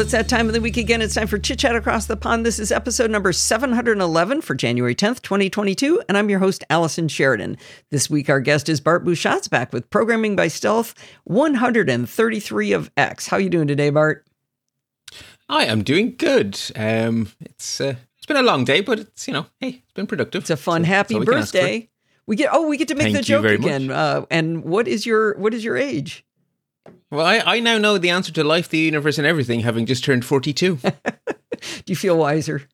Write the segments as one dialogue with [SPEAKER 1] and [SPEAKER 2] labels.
[SPEAKER 1] it's that time of the week again. It's time for Chit Chat Across the Pond. This is episode number 711 for January 10th, 2022, and I'm your host, Allison Sheridan. This week, our guest is Bart Busschots back with Programming by Stealth 133 of X. How are you doing today, Bart?
[SPEAKER 2] I am doing good. Um, it's uh, it's been a long day, but it's you know, hey, it's been productive.
[SPEAKER 1] It's a fun, so happy birthday. We get oh, we get to make
[SPEAKER 2] Thank
[SPEAKER 1] the joke again. Uh, and what is your what is your age?
[SPEAKER 2] Well, I, I now know the answer to life, the universe, and everything, having just turned 42.
[SPEAKER 1] Do you feel wiser?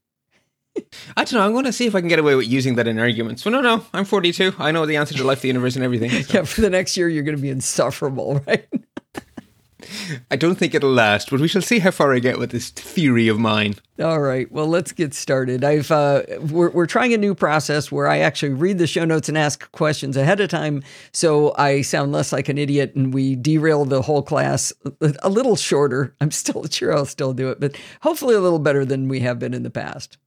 [SPEAKER 2] I don't know. I'm going to see if I can get away with using that in arguments. Well, no, no. I'm 42. I know the answer to life, the universe, and everything.
[SPEAKER 1] So. Yeah, for the next year, you're going to be insufferable, right?
[SPEAKER 2] I don't think it'll last, but we shall see how far I get with this theory of mine.
[SPEAKER 1] All right. Well, let's get started. I've uh, we're we're trying a new process where I actually read the show notes and ask questions ahead of time, so I sound less like an idiot, and we derail the whole class a little shorter. I'm still sure I'll still do it, but hopefully a little better than we have been in the past.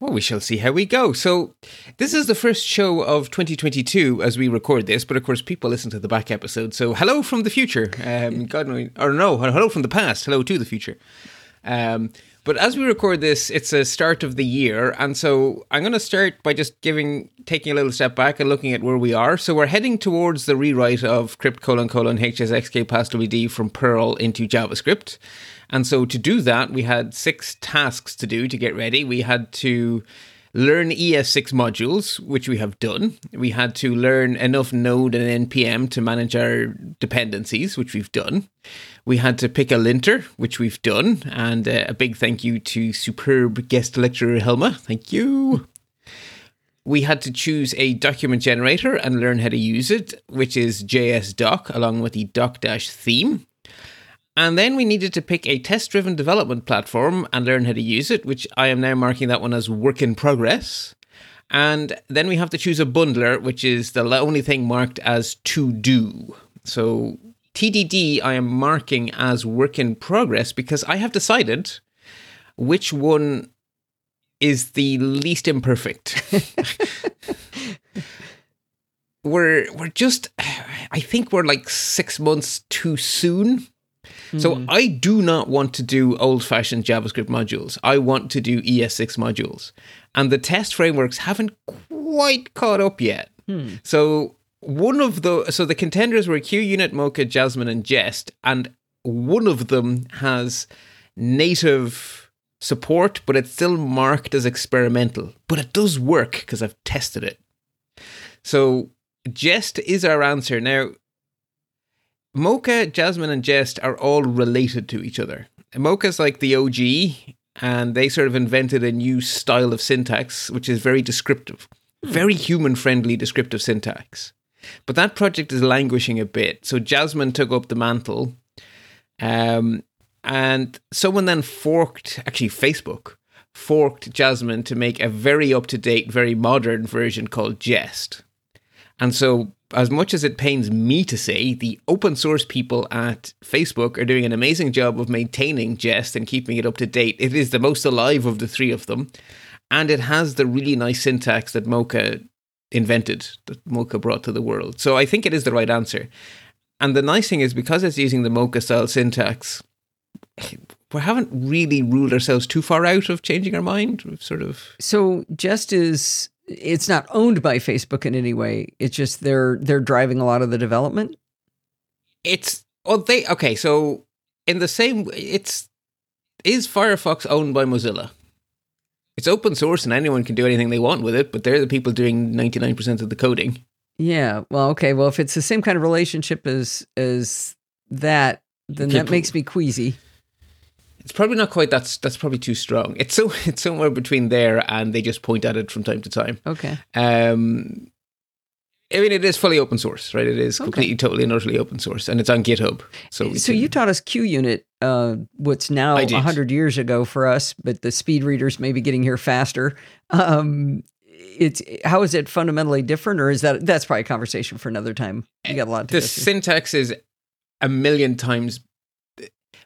[SPEAKER 2] Well, we shall see how we go. So, this is the first show of 2022 as we record this, but of course, people listen to the back episode. So, hello from the future. Um, God, or no, hello from the past. Hello to the future. Um, but as we record this, it's a start of the year, and so I'm going to start by just giving, taking a little step back and looking at where we are. So we're heading towards the rewrite of crypt colon colon hsxk pass wd from Perl into JavaScript. And so to do that, we had six tasks to do to get ready. We had to learn ES6 modules, which we have done. We had to learn enough Node and NPM to manage our dependencies, which we've done. We had to pick a linter, which we've done. And uh, a big thank you to superb guest lecturer Helma. Thank you. We had to choose a document generator and learn how to use it, which is JSDoc, along with the doc dash theme. And then we needed to pick a test driven development platform and learn how to use it, which I am now marking that one as work in progress. And then we have to choose a bundler, which is the only thing marked as to do. So TDD, I am marking as work in progress because I have decided which one is the least imperfect. we're we're just I think we're like 6 months too soon so hmm. I do not want to do old fashioned JavaScript modules. I want to do ES6 modules. And the test frameworks haven't quite caught up yet. Hmm. So one of the so the contenders were QUnit, Mocha, Jasmine, and Jest, and one of them has native support, but it's still marked as experimental. But it does work because I've tested it. So Jest is our answer. Now, Mocha, Jasmine, and Jest are all related to each other. Mocha's like the OG, and they sort of invented a new style of syntax, which is very descriptive, hmm. very human friendly descriptive syntax. But that project is languishing a bit. So Jasmine took up the mantle. Um, and someone then forked, actually, Facebook forked Jasmine to make a very up to date, very modern version called Jest. And so as much as it pains me to say, the open source people at Facebook are doing an amazing job of maintaining Jest and keeping it up to date. It is the most alive of the three of them, and it has the really nice syntax that Mocha invented, that Mocha brought to the world. So I think it is the right answer. And the nice thing is because it's using the Mocha style syntax, we haven't really ruled ourselves too far out of changing our mind. We've sort of
[SPEAKER 1] so Jest is it's not owned by Facebook in any way. It's just they're they're driving a lot of the development.
[SPEAKER 2] It's well they okay, so in the same it's is Firefox owned by Mozilla? It's open source and anyone can do anything they want with it, but they're the people doing 99% of the coding.
[SPEAKER 1] Yeah. Well, okay. Well, if it's the same kind of relationship as as that, then that makes me queasy.
[SPEAKER 2] It's probably not quite that's that's probably too strong. It's so it's somewhere between there and they just point at it from time to time.
[SPEAKER 1] Okay.
[SPEAKER 2] Um I mean, it is fully open source, right? It is completely, okay. totally, and utterly open source, and it's on GitHub. So,
[SPEAKER 1] so
[SPEAKER 2] can,
[SPEAKER 1] you taught us QUnit, uh, what's now hundred years ago for us, but the speed readers may be getting here faster. Um, it's how is it fundamentally different, or is that that's probably a conversation for another time? You got a lot. To
[SPEAKER 2] the syntax is a million times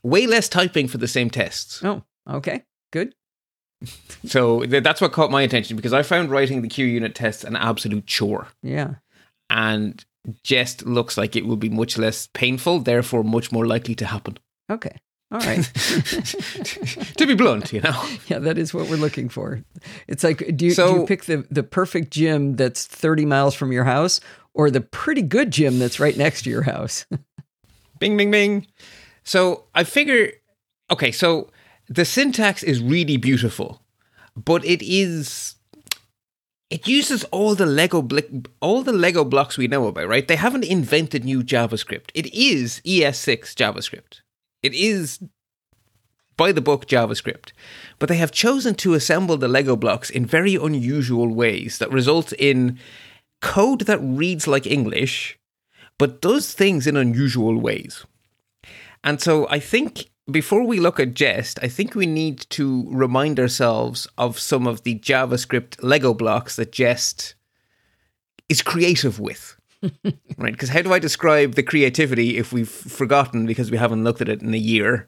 [SPEAKER 2] way less typing for the same tests.
[SPEAKER 1] Oh, okay, good.
[SPEAKER 2] so that's what caught my attention because I found writing the QUnit tests an absolute chore.
[SPEAKER 1] Yeah.
[SPEAKER 2] And Jest looks like it will be much less painful, therefore much more likely to happen.
[SPEAKER 1] Okay. All right.
[SPEAKER 2] to be blunt, you know.
[SPEAKER 1] Yeah, that is what we're looking for. It's like, do you,
[SPEAKER 2] So-
[SPEAKER 1] do you pick the, the perfect gym that's 30 miles from your house or the pretty good gym that's right next to your house?
[SPEAKER 2] Bing, bing, bing. So I figure, okay, so the syntax is really beautiful, but it is. It uses all the Lego bl- all the Lego blocks we know about, right? They haven't invented new JavaScript. It is ES6 JavaScript. It is by the book JavaScript. But they have chosen to assemble the Lego blocks in very unusual ways that result in code that reads like English but does things in unusual ways. And so I think before we look at Jest, I think we need to remind ourselves of some of the JavaScript Lego blocks that Jest is creative with. right? Because how do I describe the creativity if we've forgotten because we haven't looked at it in a year,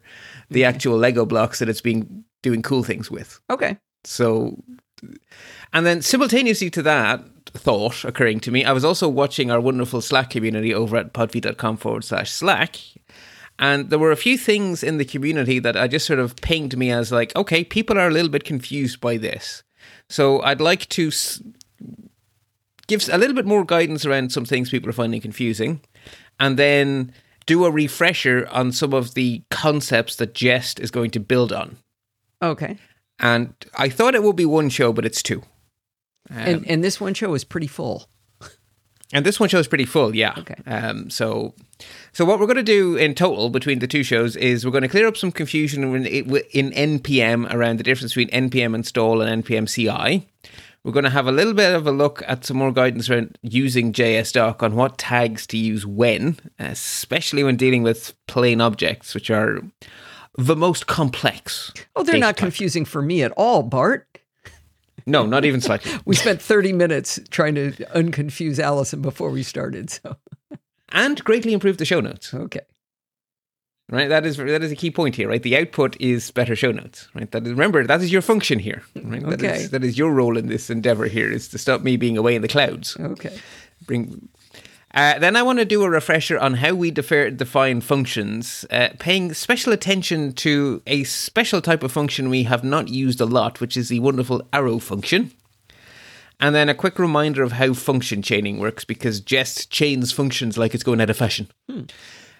[SPEAKER 2] the mm-hmm. actual Lego blocks that it's been doing cool things with?
[SPEAKER 1] Okay.
[SPEAKER 2] So, and then simultaneously to that thought occurring to me, I was also watching our wonderful Slack community over at podfeed.com forward slash Slack. And there were a few things in the community that I just sort of pinged me as like, okay, people are a little bit confused by this. So I'd like to s- give a little bit more guidance around some things people are finding confusing. And then do a refresher on some of the concepts that Jest is going to build on.
[SPEAKER 1] Okay.
[SPEAKER 2] And I thought it would be one show, but it's two. Um,
[SPEAKER 1] and, and this one show is pretty full.
[SPEAKER 2] And this one shows pretty full, yeah.
[SPEAKER 1] Okay.
[SPEAKER 2] Um, so, so what we're going to do in total between the two shows is we're going to clear up some confusion in, in npm around the difference between npm install and npm ci. We're going to have a little bit of a look at some more guidance around using JSDoc on what tags to use when, especially when dealing with plain objects, which are the most complex.
[SPEAKER 1] Oh, they're not
[SPEAKER 2] type.
[SPEAKER 1] confusing for me at all, Bart.
[SPEAKER 2] No, not even slightly.
[SPEAKER 1] We spent 30 minutes trying to unconfuse Allison before we started. So,
[SPEAKER 2] and greatly improve the show notes.
[SPEAKER 1] okay.
[SPEAKER 2] right? That is that is a key point here, right? The output is better show notes, right? That is, remember that is your function here, right?
[SPEAKER 1] Okay.
[SPEAKER 2] is that is your role in this endeavor here is to stop me being away in the clouds.
[SPEAKER 1] Okay.
[SPEAKER 2] Bring. Uh, then I want to do a refresher on how we defer, define functions, uh, paying special attention to a special type of function we have not used a lot, which is the wonderful arrow function. And then a quick reminder of how function chaining works, because Jest chains functions like it's going out of fashion.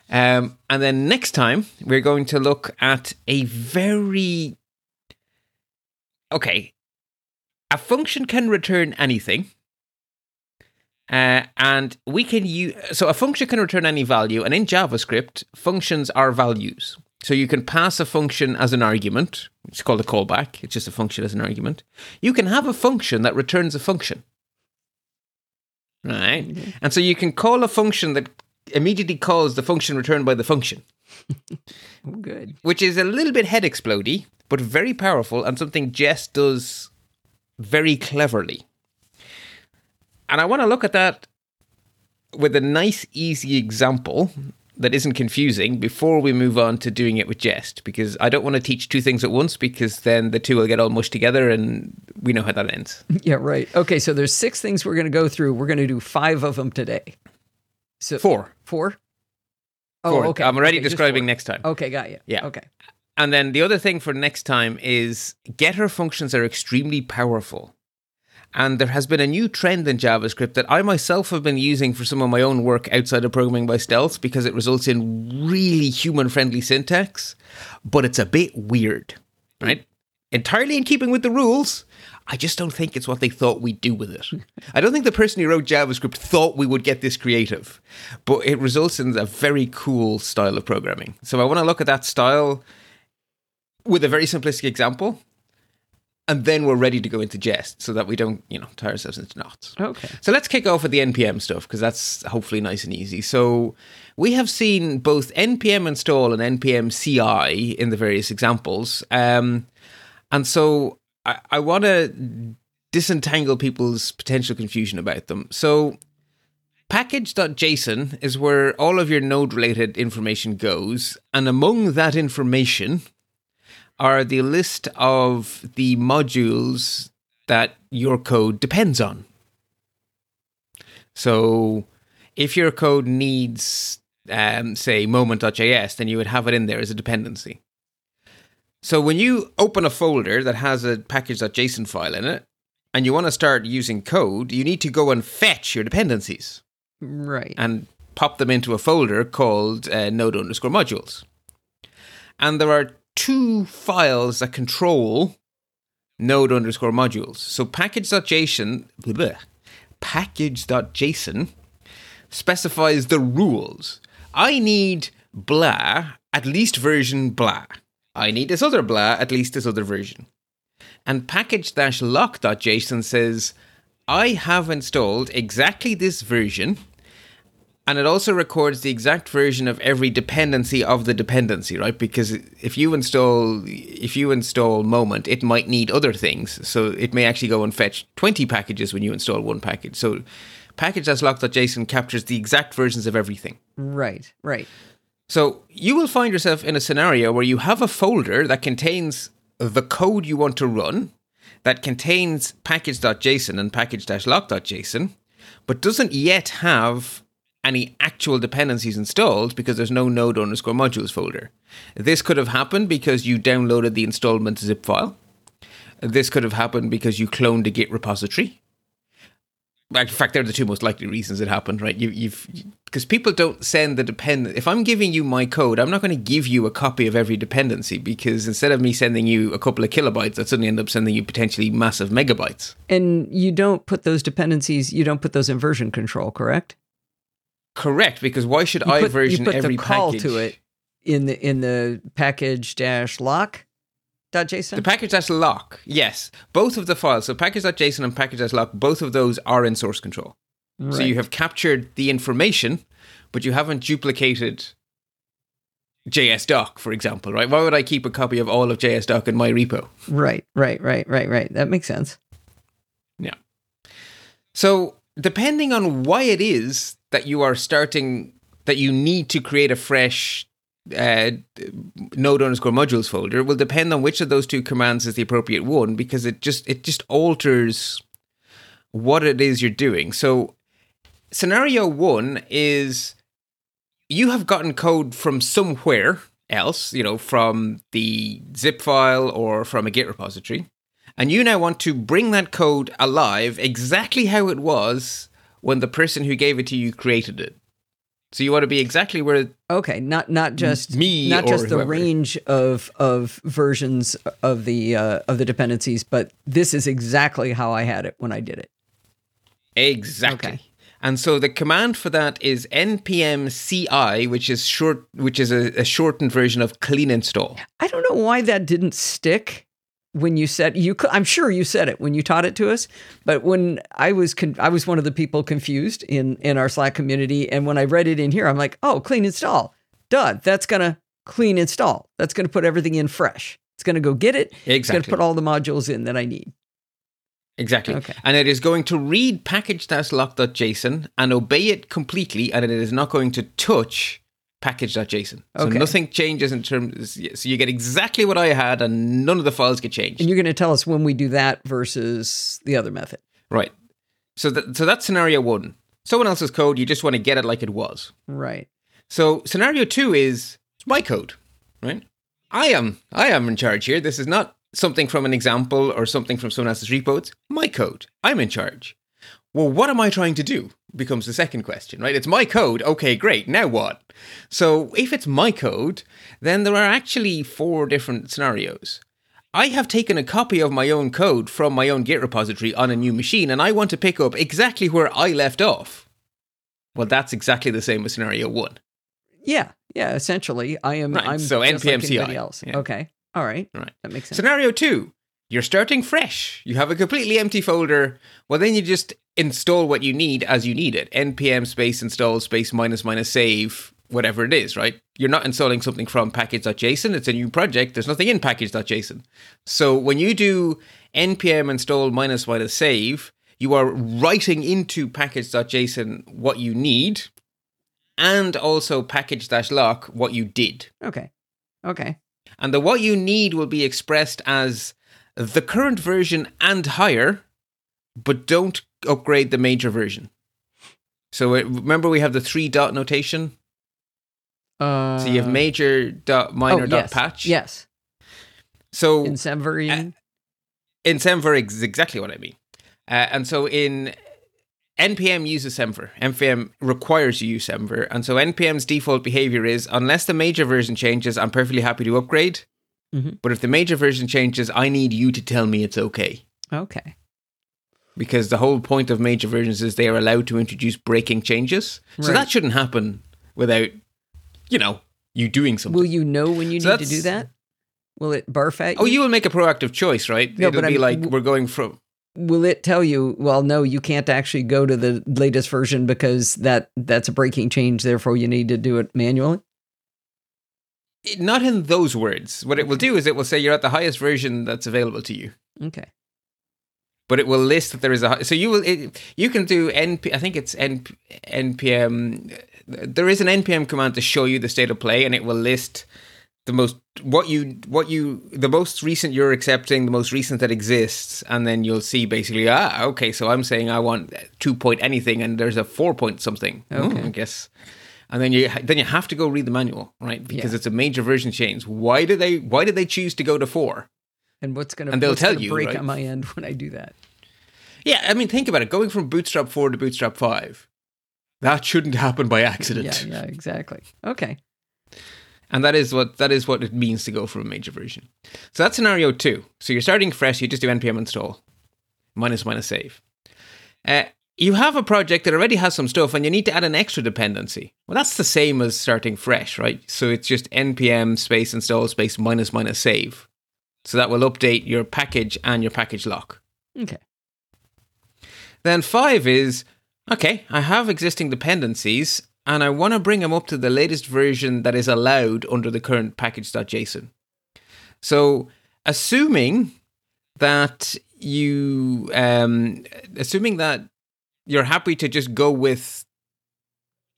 [SPEAKER 2] Um, and then next time, we're going to look at a very. Okay. A function can return anything. Uh, and we can use. So a function can return any value. And in JavaScript, functions are values. So you can pass a function as an argument. It's called a callback. It's just a function as an argument. You can have a function that returns a function. Right? And so you can call a function that immediately calls the function returned by the function,
[SPEAKER 1] Oh, good.
[SPEAKER 2] which is a little bit head explodey, but very powerful and something Jest does very cleverly. And I want to look at that with a nice, easy example that isn't confusing before we move on to doing it with Jest, because I don't want to teach two things at once, because then the two will get all mushed together and we know how that ends.
[SPEAKER 1] Yeah, right. Okay, so there's six things we're going to go through. We're going to do five of them today. So
[SPEAKER 2] Four.
[SPEAKER 1] Four? Oh,
[SPEAKER 2] Four.
[SPEAKER 1] okay.
[SPEAKER 2] I'm already
[SPEAKER 1] Okay,
[SPEAKER 2] describing next time.
[SPEAKER 1] Okay, got you.
[SPEAKER 2] Yeah.
[SPEAKER 1] Okay.
[SPEAKER 2] And then the other thing for next time is getter functions are extremely powerful. And there has been a new trend in JavaScript that I myself have been using for some of my own work outside of programming by stealth because it results in really human friendly syntax, but it's a bit weird, right? Entirely in keeping with the rules. I just don't think it's what they thought we'd do with it. I don't think the person who wrote JavaScript thought we would get this creative, but it results in a very cool style of programming. So I want to look at that style with a very simplistic example, and then we're ready to go into jest so that we don't, you know, tie ourselves into knots.
[SPEAKER 1] Okay.
[SPEAKER 2] So let's kick off with the npm stuff because that's hopefully nice and easy. So we have seen both npm install and npm ci in the various examples, um, and so I, I want to disentangle people's potential confusion about them. So package.json is where all of your node related information goes, and among that information are the list of the modules that your code depends on. So if your code needs, um, say, moment.js, then you would have it in there as a dependency. So when you open a folder that has a package.json file in it, and you want to start using code, you need to go and fetch your dependencies
[SPEAKER 1] Right.
[SPEAKER 2] and pop them into a folder called uh, node underscore modules. And there are two files that control node underscore modules. So package.json, bleh, package.json specifies the rules. I need blah, at least version blah. I need this other blah, at least this other version. And package-lock.json says, I have installed exactly this version, and it also records the exact version of every dependency of the dependency, right? Because if you install if you install Moment, it might need other things. So it may actually go and fetch 20 packages when you install one package. So package.lock.json captures the exact versions of everything.
[SPEAKER 1] Right. Right.
[SPEAKER 2] So you will find yourself in a scenario where you have a folder that contains the code you want to run, that contains package.json and package-lock.json, but doesn't yet have any actual dependencies installed because there's no node underscore modules folder. This could have happened because you downloaded the installment zip file. This could have happened because you cloned a Git repository. In fact, they're the two most likely reasons it happened, right? You, you've because people don't send the depend. If I'm giving you my code, I'm not going to give you a copy of every dependency because instead of me sending you a couple of kilobytes, I'd suddenly end up sending you potentially massive megabytes.
[SPEAKER 1] And you don't put those dependencies, you don't put those in version control, correct?
[SPEAKER 2] Correct, because why should
[SPEAKER 1] You
[SPEAKER 2] I
[SPEAKER 1] put,
[SPEAKER 2] version
[SPEAKER 1] you put
[SPEAKER 2] every
[SPEAKER 1] the call
[SPEAKER 2] package?
[SPEAKER 1] to it in the in the package dash lock dot JSON.
[SPEAKER 2] The package dash lock yes, both of the files. So package.json and package dash lock both of those are in source control. So you have captured the information, but you haven't duplicated js doc for example, right? Why would I keep a copy of all of js doc in my repo?
[SPEAKER 1] right, right, right, right, right. That makes sense.
[SPEAKER 2] Yeah. So, depending on why it is that you are starting, that you need to create a fresh uh, node underscore modules folder, will depend on which of those two commands is the appropriate one because it just it just alters what it is you're doing. So, scenario one is you have gotten code from somewhere else, you know, from the zip file or from a Git repository and you now want to bring that code alive exactly how it was when the person who gave it to you created it. So you want to be exactly where
[SPEAKER 1] Okay, not not just
[SPEAKER 2] me
[SPEAKER 1] not just the range of of versions of the uh, of the dependencies, but this is exactly how I had it when I did it.
[SPEAKER 2] exactly.
[SPEAKER 1] Okay.
[SPEAKER 2] And so the command for that is npm ci, which is short, which is a, a shortened version of clean install.
[SPEAKER 1] I don't know why that didn't stick when you said you. I'm sure you said it when you taught it to us, but when I was con- I was one of the people confused in in our Slack community, and when I read it in here, I'm like, oh, clean install, duh, that's gonna clean install. That's gonna put everything in fresh. It's gonna go get it. exactly. It's gonna put all the modules in that I need.
[SPEAKER 2] Exactly.
[SPEAKER 1] Okay.
[SPEAKER 2] And it is going to read package.lock.json and obey it completely, and it is not going to touch package.json. So
[SPEAKER 1] Okay.
[SPEAKER 2] nothing changes in terms. So you get exactly what I had, and none of the files get changed.
[SPEAKER 1] And you're gonna tell us when we do that versus the other method.
[SPEAKER 2] Right. So that so that's scenario one. Someone else's code, you just want to get it like it was.
[SPEAKER 1] Right.
[SPEAKER 2] So scenario two is my code, right? I am I am in charge here. This is not something from an example or something from someone else's repo. It's my code. I'm in charge. Well, what am I trying to do? Becomes the second question, right? It's my code. Okay, great. Now what? So if it's my code, then there are actually four different scenarios. I have taken a copy of my own code from my own Git repository on a new machine, and I want to pick up exactly where I left off. Well, that's exactly the same as scenario one.
[SPEAKER 1] Yeah. Yeah. Essentially, I am.
[SPEAKER 2] Right,
[SPEAKER 1] I'm
[SPEAKER 2] so
[SPEAKER 1] like
[SPEAKER 2] NPM CI.
[SPEAKER 1] else.
[SPEAKER 2] Yeah.
[SPEAKER 1] Okay. All right.
[SPEAKER 2] Right.
[SPEAKER 1] That makes sense.
[SPEAKER 2] Scenario two, you're starting fresh. You have a completely empty folder. Well, then you just install what you need as you need it. npm space install space minus minus save, whatever it is, right? You're not installing something from package.json. It's a new project. There's nothing in package.json. So when you do npm install minus minus save, you are writing into package.json what you need and also package-lock what you did.
[SPEAKER 1] Okay. Okay.
[SPEAKER 2] And the what you need will be expressed as the current version and higher, but don't upgrade the major version. So uh, remember, we have the three dot notation.
[SPEAKER 1] Uh,
[SPEAKER 2] So you have major dot minor
[SPEAKER 1] oh,
[SPEAKER 2] dot
[SPEAKER 1] yes.
[SPEAKER 2] patch.
[SPEAKER 1] Yes.
[SPEAKER 2] So
[SPEAKER 1] In Semver,
[SPEAKER 2] Uh, in Semver is exactly what I mean. Uh, and so in NPM uses Semver. NPM requires you use Semver. And so NPM's default behavior is unless the major version changes, I'm perfectly happy to upgrade.
[SPEAKER 1] Mhm.
[SPEAKER 2] But if the major version changes, I need you to tell me it's okay.
[SPEAKER 1] Okay.
[SPEAKER 2] Because the whole point of major versions is they are allowed to introduce breaking changes. So that shouldn't happen without, you know, you doing something.
[SPEAKER 1] Will you know when you
[SPEAKER 2] So
[SPEAKER 1] need to do that? Will it barf at you?
[SPEAKER 2] oh, you will make a proactive choice, right?
[SPEAKER 1] No,
[SPEAKER 2] It'll
[SPEAKER 1] but
[SPEAKER 2] be
[SPEAKER 1] I'm-
[SPEAKER 2] like we're going from
[SPEAKER 1] Will it tell you, well, no, you can't actually go to the latest version because that that's a breaking change, therefore you need to do it manually?
[SPEAKER 2] Not in those words. What it will do is it will say you're at the highest version that's available to you.
[SPEAKER 1] Okay.
[SPEAKER 2] but it will list that there is a so you will it, you can do np i think it's N, npm there is an npm command to show you the state of play and it will list the most what you what you the most recent you're accepting the most recent that exists and then you'll see basically ah okay so i'm saying i want 2 point anything and there's a 4 point something Oh,
[SPEAKER 1] Okay.
[SPEAKER 2] i guess and then you then you have to go read the manual right because
[SPEAKER 1] Yeah.
[SPEAKER 2] it's a major version change why do they why did they choose to go to 4
[SPEAKER 1] And what's gonna
[SPEAKER 2] And they'll tell you,
[SPEAKER 1] break
[SPEAKER 2] right?
[SPEAKER 1] on my end when I do that?
[SPEAKER 2] Yeah, I mean, think about it. Going from Bootstrap 4 to Bootstrap 5, that shouldn't happen by accident.
[SPEAKER 1] Yeah, yeah, exactly. Okay.
[SPEAKER 2] And that is what that is what it means to go from a major version. So that's scenario two. So you're starting fresh, you just do npm install, minus minus save. Uh, you have a project that already has some stuff and you need to add an extra dependency. Well, that's the same as starting fresh, right? So it's just npm space install space minus minus save. So that will update your package and your package lock.
[SPEAKER 1] Okay.
[SPEAKER 2] Then five is okay, I have existing dependencies and I want to bring them up to the latest version that is allowed under the current package.json. So, assuming that you, um, assuming that you're happy to just go with,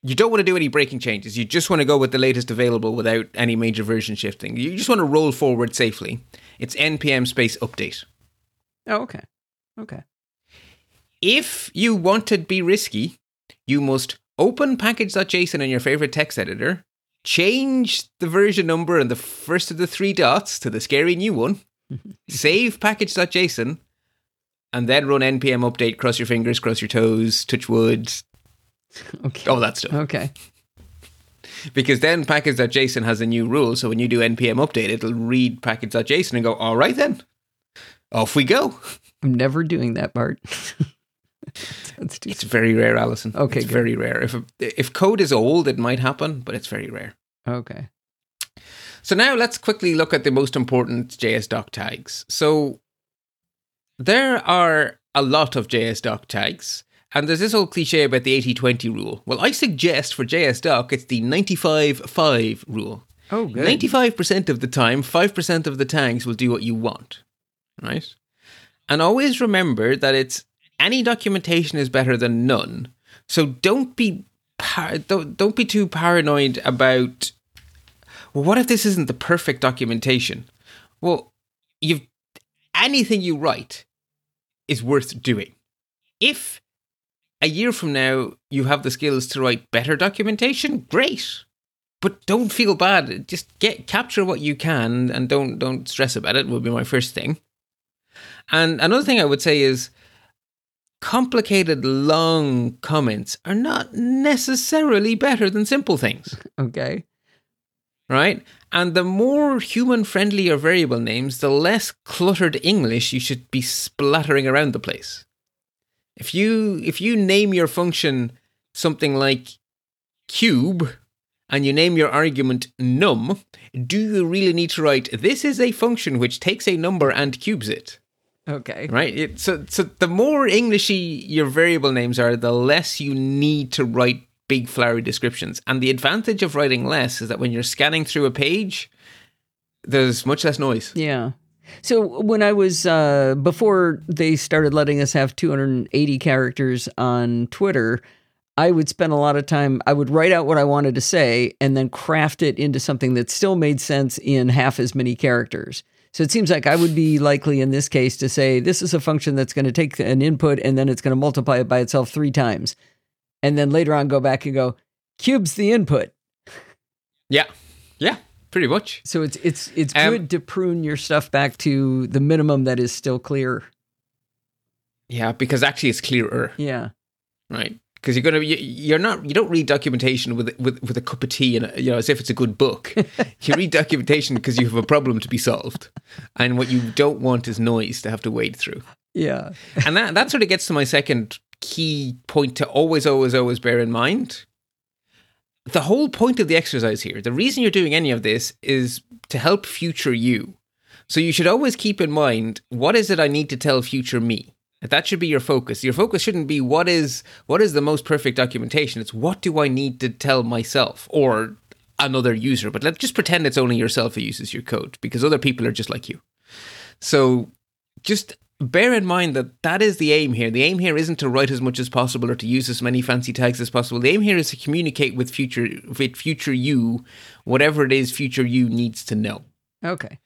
[SPEAKER 2] you don't want to do any breaking changes. You just want to go with the latest available without any major version shifting. You just want to roll forward safely. It's npm space update.
[SPEAKER 1] Oh, okay. Okay.
[SPEAKER 2] If you want to be risky, you must open package.json in your favorite text editor, change the version number and the first of the three dots to the scary new one, save package.json, and then run npm update, cross your fingers, cross your toes, touch wood,
[SPEAKER 1] Okay.
[SPEAKER 2] all that stuff.
[SPEAKER 1] Okay.
[SPEAKER 2] Because then package.json has a new rule, so when you do npm update, it'll read package.json and go, all right then, off we go.
[SPEAKER 1] I'm never doing that part.
[SPEAKER 2] It's very rare, Allison.
[SPEAKER 1] Okay,
[SPEAKER 2] it's
[SPEAKER 1] good.
[SPEAKER 2] very rare. If if code is old, it might happen, but it's very rare.
[SPEAKER 1] okay.
[SPEAKER 2] So now let's quickly look at the most important JS doc tags. So there are a lot of JS doc tags, and there's this old cliche about the 80-20 rule. Well, I suggest for JS doc it's the 95-5 rule.
[SPEAKER 1] Oh, good.
[SPEAKER 2] 95% of the time, 5% of the tags will do what you want, right? And always remember that it's any documentation is better than none. So don't be par- don't, don't be too paranoid about well what if this isn't the perfect documentation? Well, you've anything you write is worth doing. If a year from now you have the skills to write better documentation, great but don't feel bad. Just get capture what you can and don't don't stress about it. Would be my first thing. And another thing I would say is complicated long comments are not necessarily better than simple things,
[SPEAKER 1] Okay.
[SPEAKER 2] Right? And the more human friendly your variable names, the less cluttered English you should be splattering around the place. If you if you name your function something like cube and you name your argument num, do you really need to write this is a function which takes a number and cubes it?
[SPEAKER 1] Okay.
[SPEAKER 2] Right? It, so so the more Englishy your variable names are, the less you need to write big flowery descriptions. And the advantage of writing less is that when you're scanning through a page, there's much less noise.
[SPEAKER 1] Yeah. So when I was uh, before they started letting us have 280 characters on Twitter, I would spend a lot of time. I would write out what I wanted to say and then craft it into something that still made sense in half as many characters. So it seems like I would be likely in this case to say this is a function that's going to take an input and then it's going to multiply it by itself three times, and then later on go back and go cubes the input.
[SPEAKER 2] Yeah. Yeah. pretty much.
[SPEAKER 1] So it's it's it's
[SPEAKER 2] Um,
[SPEAKER 1] good to prune your stuff back to the minimum that is still clear.
[SPEAKER 2] Yeah, because actually it's clearer,
[SPEAKER 1] Yeah.
[SPEAKER 2] right? Because you're gonna you, you're not you don't read documentation with with with a cup of tea and you know as if it's a good book. you read documentation because you have a problem to be solved, and what you don't want is noise to have to wade through.
[SPEAKER 1] Yeah.
[SPEAKER 2] and that that sort of gets to my second key point to always, always, always bear in mind. The whole point of the exercise here, the reason you're doing any of this is to help future you. So you should always keep in mind what is it I need to tell future me. That should be your focus. Your focus shouldn't be what is what is the most perfect documentation. It's what do I need to tell myself or another user. But let's just pretend it's only yourself who uses your code because other people are just like you. So just bear in mind that that is the aim here. The aim here isn't to write as much as possible or to use as many fancy tags as possible. The aim here is to communicate with future with future you, whatever it is future you needs to know.
[SPEAKER 1] Okay.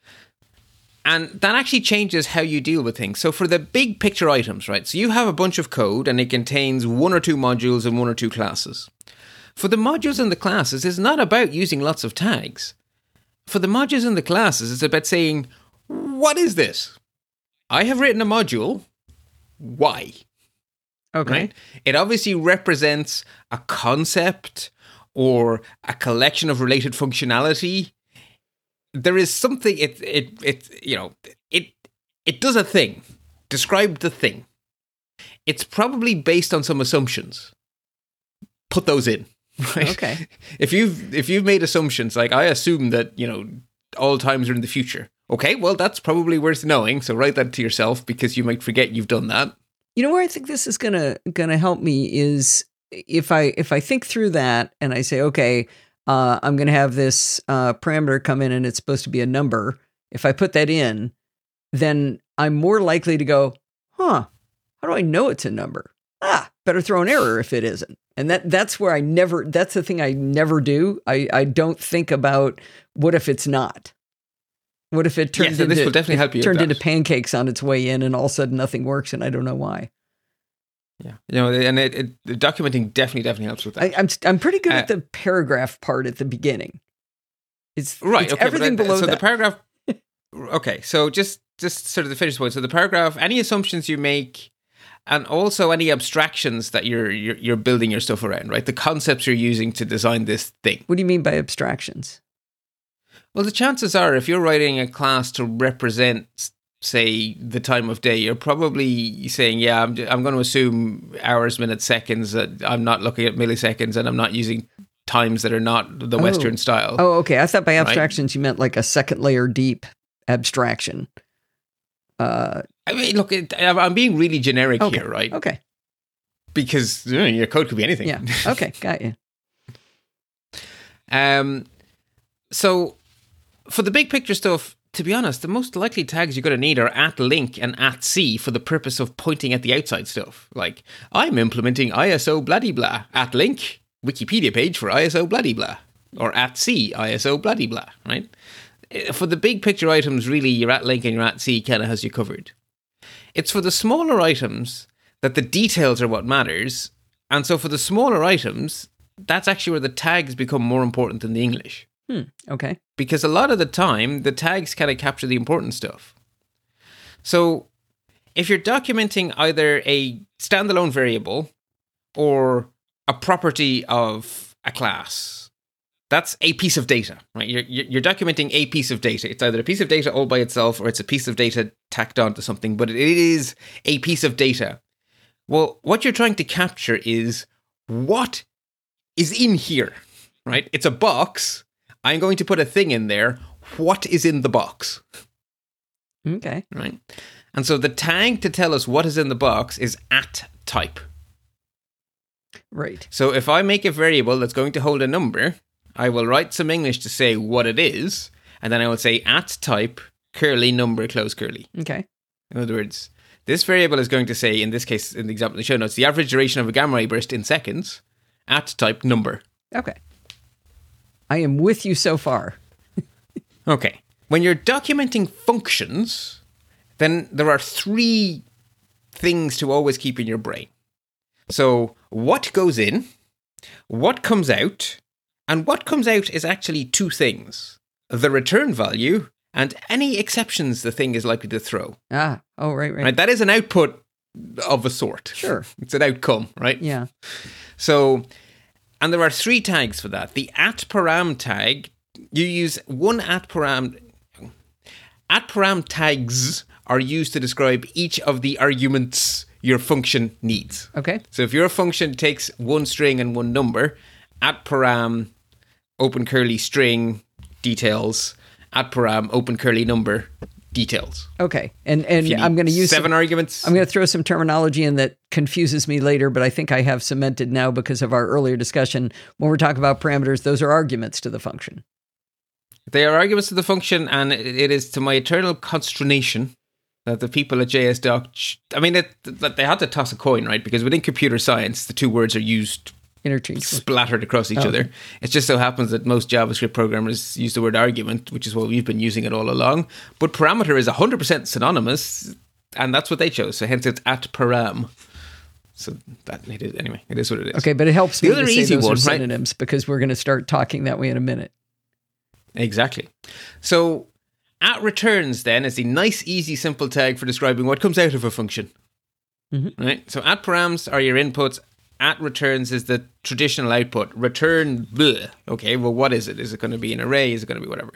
[SPEAKER 2] And that actually changes how you deal with things. So for the big picture items, right? So you have a bunch of code and it contains one or two modules and one or two classes. For the modules and the classes, it's not about using lots of tags. For the modules and the classes, it's about saying, what is this? I have written a module. Why?
[SPEAKER 1] Okay.
[SPEAKER 2] Right? It obviously represents a concept or a collection of related functionality. There is something it it it you know it it does a thing. Describe the thing. It's probably based on some assumptions. Put those in. Right?
[SPEAKER 1] Okay.
[SPEAKER 2] If you've if you've made assumptions like I assume that, you know, all times are in the future. Okay, well that's probably worth knowing. So write that to yourself because you might forget you've done that.
[SPEAKER 1] You know where I think this is gonna gonna help me is if I if I think through that and I say, okay, uh, I'm gonna have this uh, parameter come in and it's supposed to be a number. If I put that in, then I'm more likely to go, huh? How do I know it's a number? Ah, better throw an error if it isn't. And that that's where I never. That's the thing I never do. I I don't think about what if it's not. What if it turns
[SPEAKER 2] so
[SPEAKER 1] into
[SPEAKER 2] this will definitely help you
[SPEAKER 1] turned into pancakes on its way in, and all of a sudden nothing works, and I don't know why.
[SPEAKER 2] Yeah, you know, and it, it the documenting definitely definitely helps with that.
[SPEAKER 1] I, I'm I'm pretty good at
[SPEAKER 2] Uh,
[SPEAKER 1] the paragraph part at the beginning. It's
[SPEAKER 2] right.
[SPEAKER 1] it's
[SPEAKER 2] okay.
[SPEAKER 1] everything below
[SPEAKER 2] so
[SPEAKER 1] that.
[SPEAKER 2] the paragraph. okay, so just just sort of the finish point. So the paragraph, any assumptions you make, and also any abstractions that you're you're, you're building your stuff around, right? The concepts you're using to design this thing.
[SPEAKER 1] what do you mean by abstractions?
[SPEAKER 2] Well, the chances are, if you're writing a class to represent, say, the time of day, you're probably saying, "Yeah, I'm, I'm going to assume hours, minutes, seconds. That I'm not looking at milliseconds, and I'm not using times that are not the
[SPEAKER 1] Oh.
[SPEAKER 2] Western style."
[SPEAKER 1] Oh, okay. I thought by abstractions you meant like a second layer deep abstraction. Uh,
[SPEAKER 2] I mean, look, I'm I'm being really generic
[SPEAKER 1] Okay.
[SPEAKER 2] here, right?
[SPEAKER 1] okay.
[SPEAKER 2] Because you know, your code could be anything.
[SPEAKER 1] Yeah. Okay. Got you.
[SPEAKER 2] Um, so for the big picture stuff, to be honest, the most likely tags you're going to need are at link and at see for the purpose of pointing at the outside stuff. Like I'm implementing ISO bloody blah at link Wikipedia page for ISO bloody blah or at see ISO bloody blah. Right. Eh, For the big picture items, really, your at link and your at see kind of has you covered. It's for the smaller items that the details are what matters, and so for the smaller items, that's actually where the tags become more important than the English.
[SPEAKER 1] Hmm. Okay.
[SPEAKER 2] Because a lot of the time, the tags kind of capture the important stuff. So if you're documenting either a standalone variable or a property of a class, that's a piece of data, right? You're, you're you're documenting a piece of data. It's either a piece of data all by itself or it's a piece of data tacked onto something, but it is a piece of data. Well, what you're trying to capture is what is in here, right? It's a box. I'm going to put a thing in there. What is in the box,
[SPEAKER 1] Okay.
[SPEAKER 2] right? And so the tag to tell us what is in the box is at type.
[SPEAKER 1] Right.
[SPEAKER 2] So if I make a variable that's going to hold a number, I will write some English to say what it is, and then I will say at type curly number close curly.
[SPEAKER 1] Okay.
[SPEAKER 2] In other words, this variable is going to say, in this case, in the example in the show notes, the average duration of a gamma ray burst in seconds at type number.
[SPEAKER 1] Okay. I am with you so far.
[SPEAKER 2] Okay. When you're documenting functions, then there are three things to always keep in your brain. So, what goes in, what comes out, and what comes out is actually two things. the return value, and any exceptions the thing is likely to throw.
[SPEAKER 1] Ah, oh, right, right.
[SPEAKER 2] Right? That is an output of a sort.
[SPEAKER 1] Sure.
[SPEAKER 2] It's an outcome, right?
[SPEAKER 1] Yeah.
[SPEAKER 2] So, and there are three tags for that. The at param tag, you use one at param. At param tags are used to describe each of the arguments your function needs.
[SPEAKER 1] Okay.
[SPEAKER 2] So if your function takes one string and one number, at param, open curly string, details, at param, open curly number, details.
[SPEAKER 1] Okay. And and I'm going to use
[SPEAKER 2] seven
[SPEAKER 1] some-
[SPEAKER 2] arguments.
[SPEAKER 1] I'm going to throw some terminology in that confuses me later, but I think I have cemented now because of our earlier discussion. When we're talking about parameters, those are arguments to the function.
[SPEAKER 2] They are arguments to the function, and it, is to my eternal consternation that the people at JS JSDoc, I mean, it, that they had to toss a coin, right? Because within computer science, the two words are used
[SPEAKER 1] Interchangeable.
[SPEAKER 2] splattered across each
[SPEAKER 1] Oh,
[SPEAKER 2] other.
[SPEAKER 1] okay.
[SPEAKER 2] It just so happens that most JavaScript programmers use the word argument, which is what we've been using it all along. But parameter is 100% synonymous, and that's what they chose. So hence it's at param. So that it is anyway. It is what it is.
[SPEAKER 1] Okay, but it helps
[SPEAKER 2] The
[SPEAKER 1] me
[SPEAKER 2] other
[SPEAKER 1] to say
[SPEAKER 2] easy
[SPEAKER 1] those
[SPEAKER 2] one,
[SPEAKER 1] are
[SPEAKER 2] right?
[SPEAKER 1] synonyms because we're going to start talking that way in a minute.
[SPEAKER 2] Exactly. So at returns then is the nice, easy, simple tag for describing what comes out of a function.
[SPEAKER 1] Mhm.
[SPEAKER 2] Right. So at params are your inputs. At returns is the traditional output. Return. Bleh. Okay. Well, what is it? Is it going to be an array? Is it going to be whatever?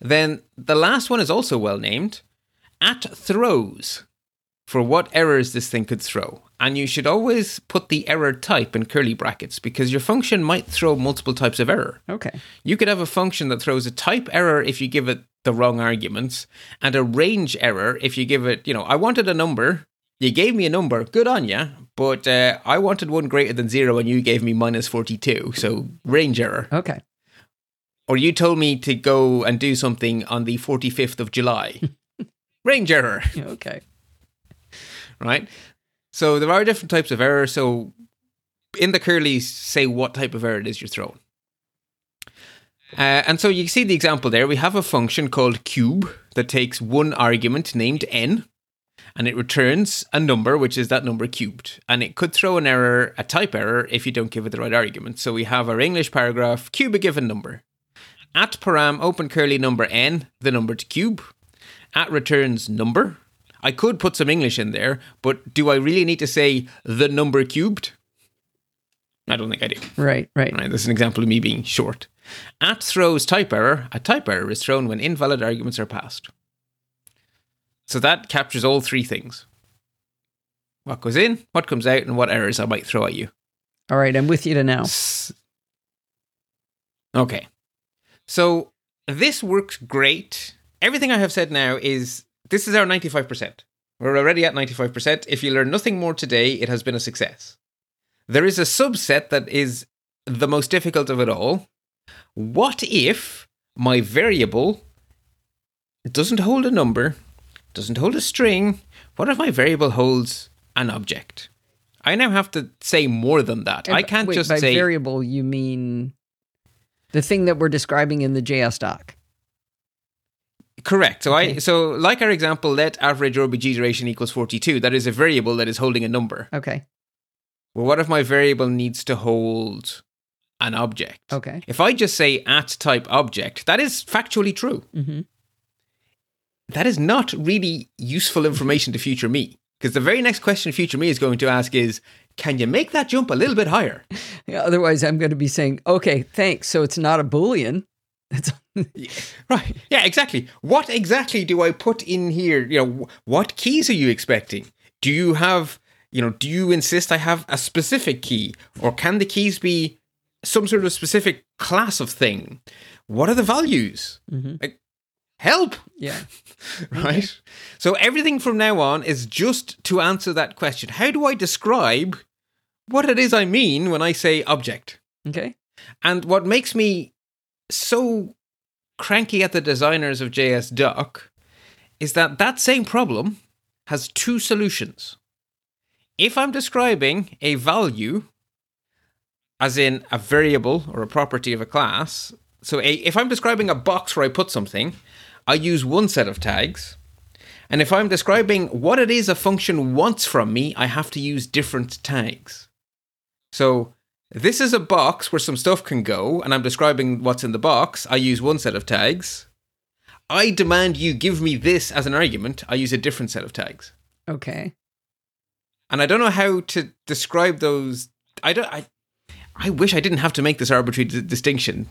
[SPEAKER 2] Then the last one is also well named. At throws for what errors this thing could throw. And you should always put the error type in curly brackets because your function might throw multiple types of error.
[SPEAKER 1] Okay.
[SPEAKER 2] You could have a function that throws a type error if you give it the wrong arguments, and a range error if you give it, you know, I wanted a number, you gave me a number, good on you. but uh, I wanted one greater than zero and you gave me minus 42, so range error.
[SPEAKER 1] Okay.
[SPEAKER 2] Or you told me to go and do something on the 45th of July, range error,
[SPEAKER 1] Okay.
[SPEAKER 2] right? So there are different types of error, so in the curlies, say what type of error it is you're throwing. Uh, and so you see the example there. We have a function called cube that takes one argument named n, and it returns a number, which is that number cubed. And it could throw an error, a type error, if you don't give it the right argument. So we have our English paragraph, cube a given number. At param, open curly number n, the number to cube. At returns number. I could put some English in there, but do I really need to say the number cubed? I don't think I do.
[SPEAKER 1] Right. Right.
[SPEAKER 2] Right, this is an example of me being short. At throws type error. A type error is thrown when invalid arguments are passed. So that captures all three things. What goes in, what comes out, and what errors I might throw at you.
[SPEAKER 1] All right. I'm with you to now.
[SPEAKER 2] Okay. So this works great. Everything I have said now is this is our 95%. We're already at 95%. If you learn nothing more today, it has been a success. There is a subset that is the most difficult of it all. What if my variable doesn't hold a number, doesn't hold a string? What if my variable holds an object? I now have to say more than that. I can't
[SPEAKER 1] wait,
[SPEAKER 2] just
[SPEAKER 1] by
[SPEAKER 2] say
[SPEAKER 1] variable you mean the thing that we're describing in the JS doc.
[SPEAKER 2] Correct. So
[SPEAKER 1] Okay.
[SPEAKER 2] I so like our example, let average RBG duration equals forty two. That is a variable that is holding a number.
[SPEAKER 1] Okay.
[SPEAKER 2] Well, what if my variable needs to hold an object?
[SPEAKER 1] Okay.
[SPEAKER 2] If I just say at type object, that is factually true.
[SPEAKER 1] hmm
[SPEAKER 2] That is not really useful information to future me. Because the very next question future me is going to ask is, can you make that jump a little bit higher?
[SPEAKER 1] Yeah, otherwise, I'm going to be saying, okay, thanks. So it's not a Boolean. It's
[SPEAKER 2] Right. Yeah, exactly. What exactly do I put in here? You know, what keys are you expecting? Do you have, you know, do you insist I have a specific key? Or can the keys be some sort of specific class of thing? What are the values?
[SPEAKER 1] Mhm.
[SPEAKER 2] Like, help,
[SPEAKER 1] yeah.
[SPEAKER 2] right? So everything from now on is just to answer that question. How do I describe what it is I mean when I say object?
[SPEAKER 1] Okay.
[SPEAKER 2] And what makes me so cranky at the designers of JS Doc is that that same problem has two solutions. If I'm describing a value, as in a variable or a property of a class, so a, if I'm describing a box where I put something, I use one set of tags. And if I'm describing what it is a function wants from me, I have to use different tags. So this is a box where some stuff can go, and I'm describing what's in the box. I use one set of tags. I demand you give me this as an argument. I use a different set of tags.
[SPEAKER 1] Okay.
[SPEAKER 2] And I don't know how to describe those. I don't. I, I wish I didn't have to make this arbitrary d- distinction,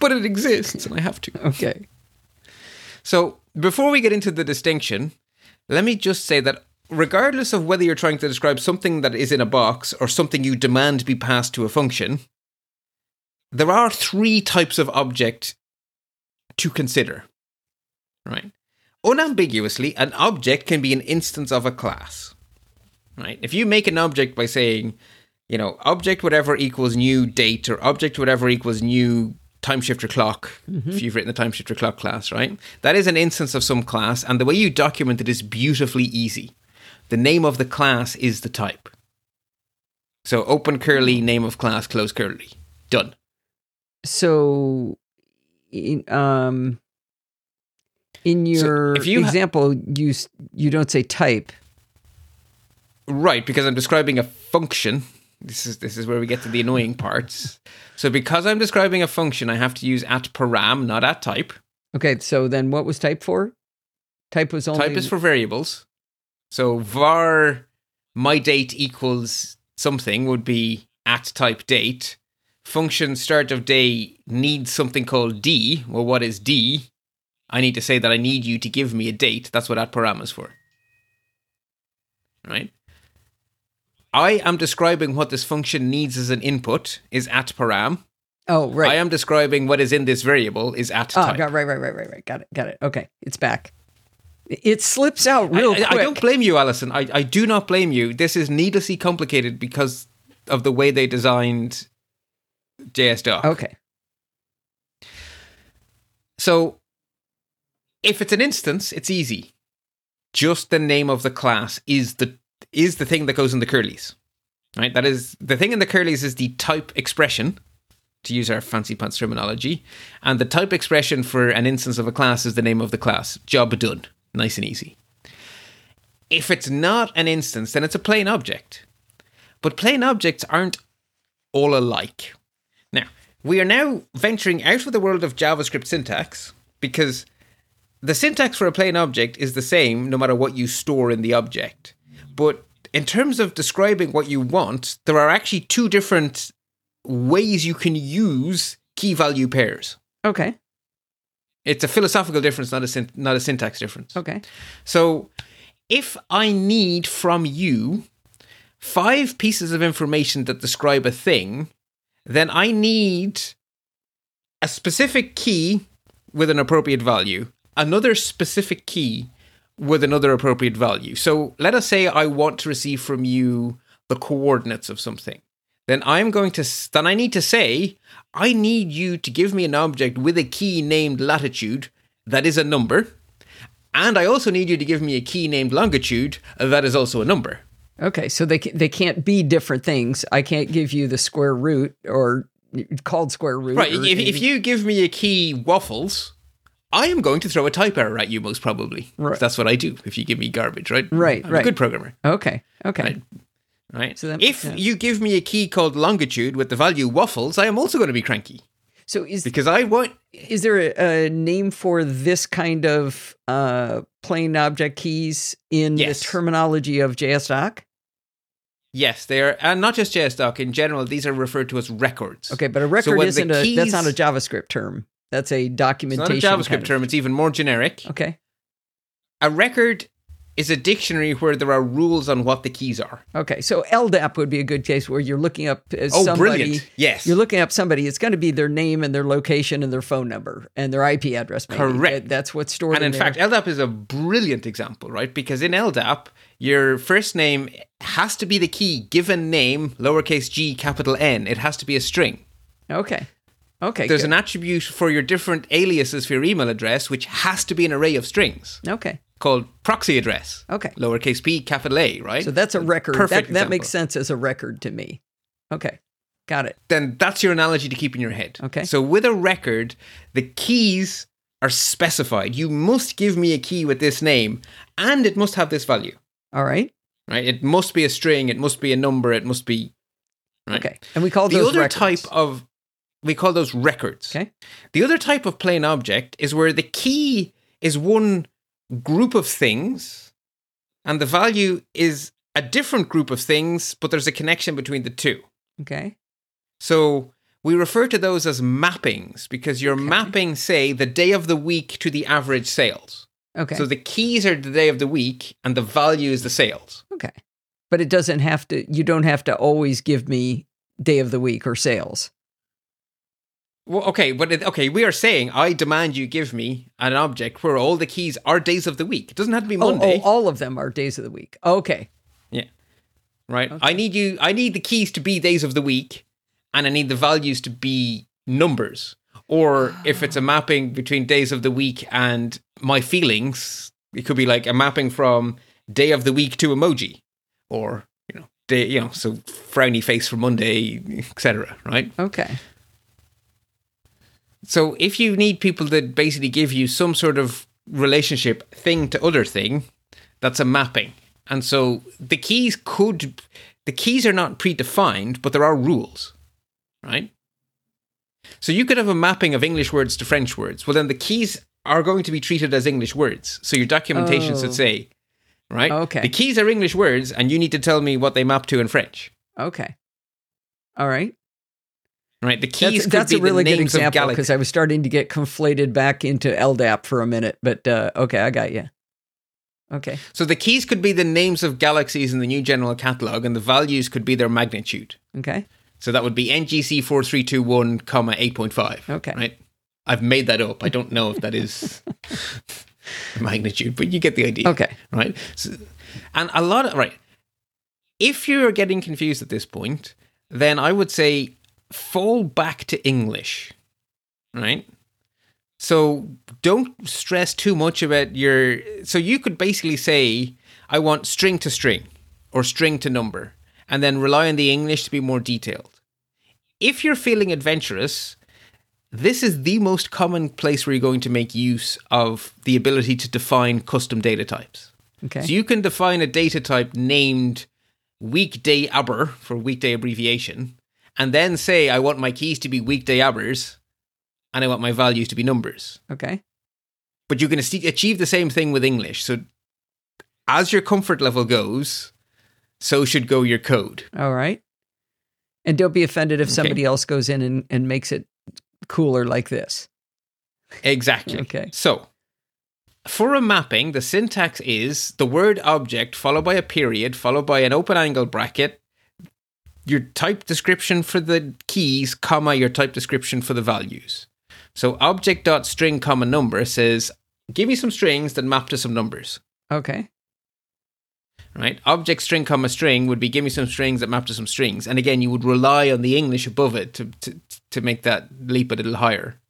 [SPEAKER 2] but it exists, and I have to.
[SPEAKER 1] Okay.
[SPEAKER 2] So before we get into the distinction, let me just say that regardless of whether you're trying to describe something that is in a box or something you demand be passed to a function, there are three types of object to consider. Right? Unambiguously, an object can be an instance of a class. Right? If you make an object by saying, you know, object whatever equals new date or object whatever equals new time shifter clock, if you've written the time shifter clock class, right? That is an instance of some class, and the way you document it is beautifully easy. The name of the class is the type. So open curly, name of class, close curly. Done.
[SPEAKER 1] So, in, um, in
[SPEAKER 2] So
[SPEAKER 1] your
[SPEAKER 2] if you ha-
[SPEAKER 1] example, you you don't say type.
[SPEAKER 2] Right, because I'm describing a function. This is this is where we get to the annoying parts. So because I'm describing a function, I have to use at param, not at type.
[SPEAKER 1] Okay. So then, what was type for? Type was only
[SPEAKER 2] Type is for variables. So var my date equals something would be at type date. Function start of day needs something called d. Well, what is d? I need to say that I need you to give me a date. That's what at param is for. Right? I am describing what this function needs as an input is at param.
[SPEAKER 1] Oh, right.
[SPEAKER 2] I am describing what is in this variable is at
[SPEAKER 1] oh,
[SPEAKER 2] type.
[SPEAKER 1] got right, right, right, right, right. Got it, got it. Okay, it's back. It slips out real
[SPEAKER 2] I,
[SPEAKER 1] quick.
[SPEAKER 2] I don't blame you, Allison. I, I do not blame you. This is needlessly complicated because of the way they designed JSDoc.
[SPEAKER 1] okay.
[SPEAKER 2] So if it's an instance, it's easy. Just the name of the class is the is the thing that goes in the curlies. Right? That is the thing in the curlies is the type expression, to use our fancy pants terminology. And the type expression for an instance of a class is the name of the class. Job done. Nice and easy. If it's not an instance, then it's a plain object. But plain objects aren't all alike. Now, we are now venturing out of the world of JavaScript syntax because the syntax for a plain object is the same no matter what you store in the object. But in terms of describing what you want, there are actually two different ways you can use key value pairs.
[SPEAKER 1] Okay.
[SPEAKER 2] It's a philosophical difference, not a syn- not a syntax difference.
[SPEAKER 1] Okay.
[SPEAKER 2] So, if I need from you five pieces of information that describe a thing, then I need a specific key with an appropriate value, another specific key with another appropriate value. So, let us say I want to receive from you the coordinates of something. Then I'm going to then I need to say I need you to give me an object with a key named latitude that is a number and I also need you to give me a key named longitude that is also a number.
[SPEAKER 1] Okay. So they they can't be different things. I can't give you the square root or called square root.
[SPEAKER 2] Right. If, if you give me a key waffles, I am going to throw a type error at you most probably.
[SPEAKER 1] Right.
[SPEAKER 2] That's what I do if you give me garbage, right?
[SPEAKER 1] Right,
[SPEAKER 2] I'm
[SPEAKER 1] right.
[SPEAKER 2] a good programmer.
[SPEAKER 1] Okay. Okay.
[SPEAKER 2] Right. Right.
[SPEAKER 1] So that-
[SPEAKER 2] if
[SPEAKER 1] yeah.
[SPEAKER 2] you give me a key called longitude with the value waffles, I am also going to be cranky
[SPEAKER 1] So is
[SPEAKER 2] because I want
[SPEAKER 1] is there a, a name for this kind of uh, plain object keys in
[SPEAKER 2] Yes.
[SPEAKER 1] the terminology of JSDoc?
[SPEAKER 2] yes, they are, and not just JSDoc in general. These are referred to as records.
[SPEAKER 1] Okay, but a record
[SPEAKER 2] the
[SPEAKER 1] isn't a that's not a JavaScript term. That's a
[SPEAKER 2] It's not
[SPEAKER 1] documentation.
[SPEAKER 2] a JavaScript
[SPEAKER 1] kind of-
[SPEAKER 2] term. It's even more generic.
[SPEAKER 1] Okay.
[SPEAKER 2] A record is a dictionary where there are rules on what the keys are.
[SPEAKER 1] Okay. So LDAP would be a good case where you're looking up uh,
[SPEAKER 2] Oh,
[SPEAKER 1] somebody.
[SPEAKER 2] brilliant. Yes.
[SPEAKER 1] You're looking up somebody. It's going to be their name and their location and their phone number and their IP address. Maybe.
[SPEAKER 2] Correct.
[SPEAKER 1] That- That's what's stored.
[SPEAKER 2] and in
[SPEAKER 1] there.
[SPEAKER 2] fact, LDAP is a brilliant example, right? Because in LDAP, your first name has to be the key, given name, lowercase g, capital N. It has to be a string.
[SPEAKER 1] okay. Okay.
[SPEAKER 2] There's
[SPEAKER 1] good.
[SPEAKER 2] an attribute for your different aliases for your email address, which has to be an array of strings
[SPEAKER 1] okay.
[SPEAKER 2] called proxy address.
[SPEAKER 1] Okay.
[SPEAKER 2] Lowercase p, capital A, right?
[SPEAKER 1] So that's a record.
[SPEAKER 2] Perfect
[SPEAKER 1] That, that makes sense as a record to me. Okay. Got it.
[SPEAKER 2] then that's your analogy to keep in your head.
[SPEAKER 1] Okay.
[SPEAKER 2] So with a record, the keys are specified. You must give me a key with this name, and it must have this value.
[SPEAKER 1] All right.
[SPEAKER 2] Right? It must be a string. It must be a number. It must be Right?
[SPEAKER 1] Okay. And we call
[SPEAKER 2] The other
[SPEAKER 1] records.
[SPEAKER 2] type of we call those records.
[SPEAKER 1] Okay.
[SPEAKER 2] The other type of plain object is where the key is one group of things and the value is a different group of things, but there's a connection between the two.
[SPEAKER 1] Okay.
[SPEAKER 2] So we refer to those as mappings because you're
[SPEAKER 1] Okay.
[SPEAKER 2] mapping, say, the day of the week to the average sales.
[SPEAKER 1] Okay.
[SPEAKER 2] So the keys are the day of the week and the value is the sales.
[SPEAKER 1] okay. But it doesn't have to, you don't have to always give me day of the week or sales.
[SPEAKER 2] Well, okay, but it, okay, we are saying I demand you give me an object where all the keys are days of the week. It doesn't have to be
[SPEAKER 1] Oh, oh
[SPEAKER 2] Monday,
[SPEAKER 1] oh, all of them are days of the week. Okay. Yeah.
[SPEAKER 2] Right?
[SPEAKER 1] okay.
[SPEAKER 2] I need you. I need the keys to be days of the week, and I need the values to be numbers. Or if it's a ah. mapping between days of the week and my feelings, it could be like a mapping from day of the week to emoji, or you know, day, you know, so frowny face for Monday, etc. Right?
[SPEAKER 1] Okay.
[SPEAKER 2] So if you need people that basically give you some sort of relationship thing to other thing, that's a mapping. And so the keys could the keys are not predefined, but there are rules. Right? So you could have a mapping of English words to French words. Well then the keys are going to be treated as English words. So your documentation
[SPEAKER 1] Oh.
[SPEAKER 2] should say, right?
[SPEAKER 1] Oh, okay.
[SPEAKER 2] The keys are English words and you need to tell me what they map to in French.
[SPEAKER 1] Okay. All right.
[SPEAKER 2] Right? The keys
[SPEAKER 1] That's,
[SPEAKER 2] could
[SPEAKER 1] that's
[SPEAKER 2] be
[SPEAKER 1] a really good example because I was starting to get conflated back into LDAP for a minute. But uh, okay, I got you. Okay.
[SPEAKER 2] So the keys could be the names of galaxies in the new general catalog, and the values could be their magnitude.
[SPEAKER 1] Okay.
[SPEAKER 2] So that would be NGC four three two one comma eight point five.
[SPEAKER 1] Okay.
[SPEAKER 2] Right. I've made that up. I don't know if that is magnitude, but you get the idea.
[SPEAKER 1] Okay.
[SPEAKER 2] Right. So, and a lot of right. If you're getting confused at this point, then I would say fall back to English. Right. So don't stress too much about your. So you could basically say, I want string to string or string to number, and then rely on the English to be more detailed. If you're feeling adventurous, this is the most common place where you're going to make use of the ability to define custom data types.
[SPEAKER 1] Okay.
[SPEAKER 2] So you can define a data type named weekday aber for weekday abbreviation, and then say, I want my keys to be weekday abers, and I want my values to be numbers.
[SPEAKER 1] okay.
[SPEAKER 2] But you can achieve the same thing with English. So as your comfort level goes, so should go your code.
[SPEAKER 1] All right. And don't be offended if
[SPEAKER 2] Okay.
[SPEAKER 1] somebody else goes in and, and makes it cooler like this.
[SPEAKER 2] Exactly.
[SPEAKER 1] Okay.
[SPEAKER 2] So, for a mapping, the syntax is the word object followed by a period, followed by an open angle bracket, your type description for the keys, comma, your type description for the values. So, object.string, comma, number says, give me some strings that map to some numbers.
[SPEAKER 1] Okay.
[SPEAKER 2] Right? Object string, comma, string would be give me some strings that map to some strings. And again, you would rely on the English above it to, to, to make that leap a little higher.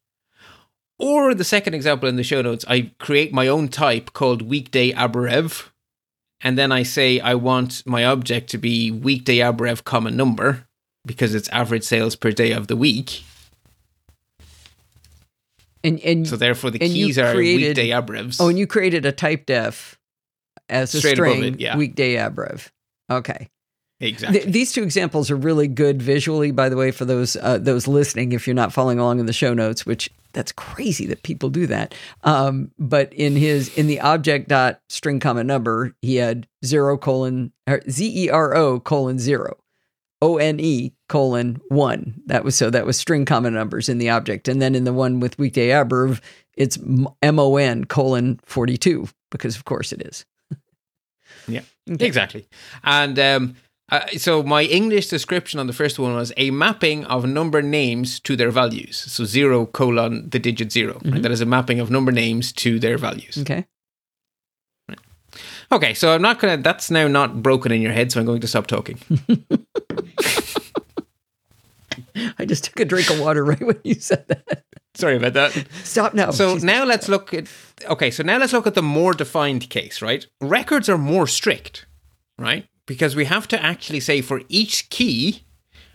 [SPEAKER 2] Or the second example in the show notes, I create my own type called weekday abrev. And then I say I want my object to be weekday abrev, comma, number because it's average sales per day of the week.
[SPEAKER 1] And and
[SPEAKER 2] So therefore, the keys are weekday abrevs.
[SPEAKER 1] oh, and you created a type def as a
[SPEAKER 2] Straight
[SPEAKER 1] string
[SPEAKER 2] it, yeah.
[SPEAKER 1] weekday abrev. Okay.
[SPEAKER 2] Exactly.
[SPEAKER 1] Th- these two examples are really good visually, by the way, for those uh, those listening. If you're not following along in the show notes, which that's crazy that people do that. Um, but in his in the object dot string comma number, he had zero colon z e r o colon zero, o n e colon one. That was so that was string comma numbers in the object, and then in the one with weekday abrev, it's m o n colon forty two because of course it is.
[SPEAKER 2] Yeah.
[SPEAKER 1] Okay.
[SPEAKER 2] Exactly. And um, uh, so my English description on the first one was a mapping of number names to their values. So zero colon the digit 0 right? That is a mapping of number names to their values.
[SPEAKER 1] Okay.
[SPEAKER 2] Okay, so I'm not gonna. That's now not broken in your head, so I'm going to stop talking.
[SPEAKER 1] I just took a drink of water right when you said that.
[SPEAKER 2] Sorry about that.
[SPEAKER 1] Stop now.
[SPEAKER 2] So now let's look at okay, so now let's look at the more defined case, right? Records are more strict, right? Because we have to actually say for each key,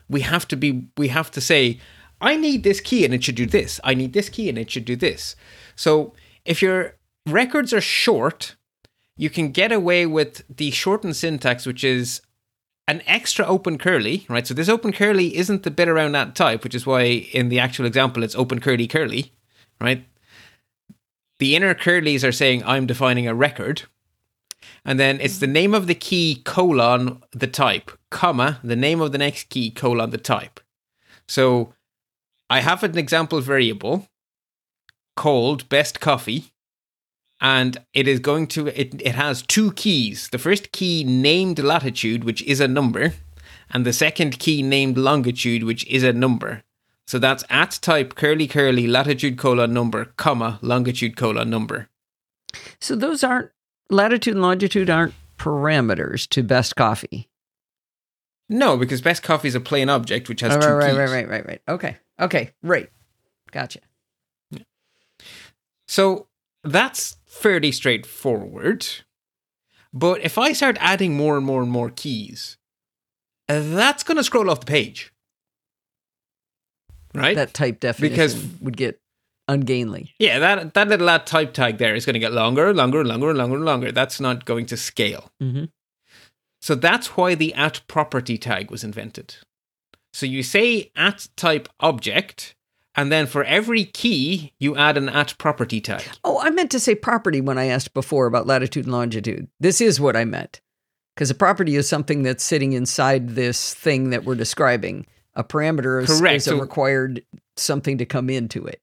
[SPEAKER 2] we have to be we have to say I need this key and it should do this. I need this key and it should do this. So if your records are short, you can get away with the shortened syntax which is an extra open curly, right? So this open curly isn't the bit around that type, which is why in the actual example it's open curly curly, right? The inner curlies are saying I'm defining a record. And then it's the name of the key colon the type, comma, the name of the next key colon the type. So I have an example variable called best coffee and it is going to it, it has two keys. The first key named latitude which is a number and the second key named longitude which is a number. So that's at type curly curly latitude colon number comma longitude colon number.
[SPEAKER 1] So those aren't latitude and longitude aren't parameters to best coffee.
[SPEAKER 2] no because best coffee is a plain object which has
[SPEAKER 1] Oh,
[SPEAKER 2] two
[SPEAKER 1] right, right,
[SPEAKER 2] keys
[SPEAKER 1] right, right, right, right. Okay. Okay. Right. Gotcha.
[SPEAKER 2] So that's fairly straightforward. But if I start adding more and more and more keys, that's going to scroll off the page. Right?
[SPEAKER 1] That type definition
[SPEAKER 2] Because-
[SPEAKER 1] would get ungainly.
[SPEAKER 2] yeah, that, that little add type tag there is going to get longer, and longer, and longer, and longer, and longer. That's not going to scale.
[SPEAKER 1] Mm-hmm.
[SPEAKER 2] So that's why the at property tag was invented. So you say at type object, and then for every key, you add an at property tag.
[SPEAKER 1] Oh, I meant to say property when I asked before about latitude and longitude. This is what I meant. Because a property is something that's sitting inside this thing that we're describing. A parameter is,
[SPEAKER 2] Correct.
[SPEAKER 1] is a
[SPEAKER 2] So-
[SPEAKER 1] required something to come into it.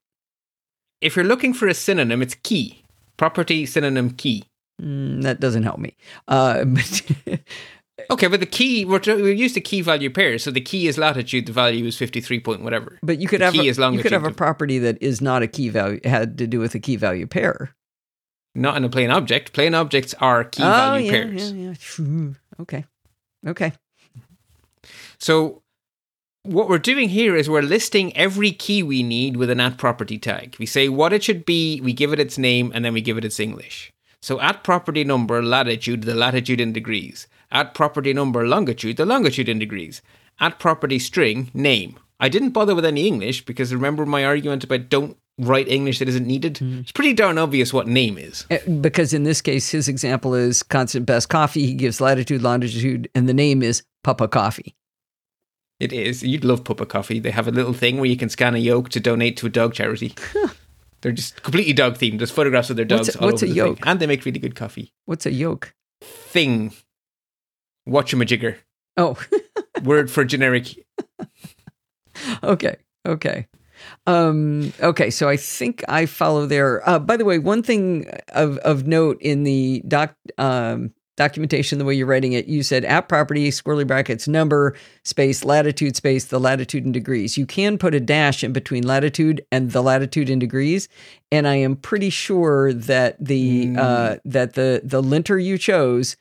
[SPEAKER 2] If you're looking for a synonym, it's key. Property synonym key.
[SPEAKER 1] Mm, that doesn't help me. Uh, but
[SPEAKER 2] Okay, but the key we're, we're used to key value pairs, so the key is latitude, the value is fifty three point whatever.
[SPEAKER 1] but you could
[SPEAKER 2] The
[SPEAKER 1] have
[SPEAKER 2] key
[SPEAKER 1] a,
[SPEAKER 2] is
[SPEAKER 1] you could have a property that is not a key value had to do with a key value pair.
[SPEAKER 2] Not in a plain object. Plain objects are key value
[SPEAKER 1] Oh, yeah,
[SPEAKER 2] pairs.
[SPEAKER 1] yeah, yeah. Okay. Okay.
[SPEAKER 2] So what we're doing here is we're listing every key we need with an at property tag. We say what it should be, we give it its name, and then we give it its English. So at property number latitude, the latitude in degrees. At property number longitude, the longitude in degrees. At property string, name. I didn't bother with any English because remember my argument about don't write English that isn't needed? It's pretty darn obvious what name is.
[SPEAKER 1] Uh, Because in this case, his example is constant best coffee. He gives latitude, longitude, and the name is Papa Coffee.
[SPEAKER 2] It is. You'd love Puppa Coffee. They have a little thing where you can scan a yoke to donate to a dog charity. They're just completely dog themed. There's photographs of their
[SPEAKER 1] What's
[SPEAKER 2] dogs
[SPEAKER 1] a-
[SPEAKER 2] all
[SPEAKER 1] what's
[SPEAKER 2] over
[SPEAKER 1] a
[SPEAKER 2] the thing.
[SPEAKER 1] yoke?
[SPEAKER 2] and they make really good coffee.
[SPEAKER 1] What's a yoke?
[SPEAKER 2] Thing. Watchamajigger.
[SPEAKER 1] Oh,
[SPEAKER 2] Word for generic.
[SPEAKER 1] okay. Okay. Um, okay. So I think I follow there. Uh, by the way, one thing of, of note in the doc, um, documentation, the way you're writing it, you said at property, squirrely brackets, number, space, latitude, space, the latitude in degrees. You can put a dash in between latitude and the latitude in degrees. And I am pretty sure that the,
[SPEAKER 2] Mm.
[SPEAKER 1] uh, that the, the linter you chose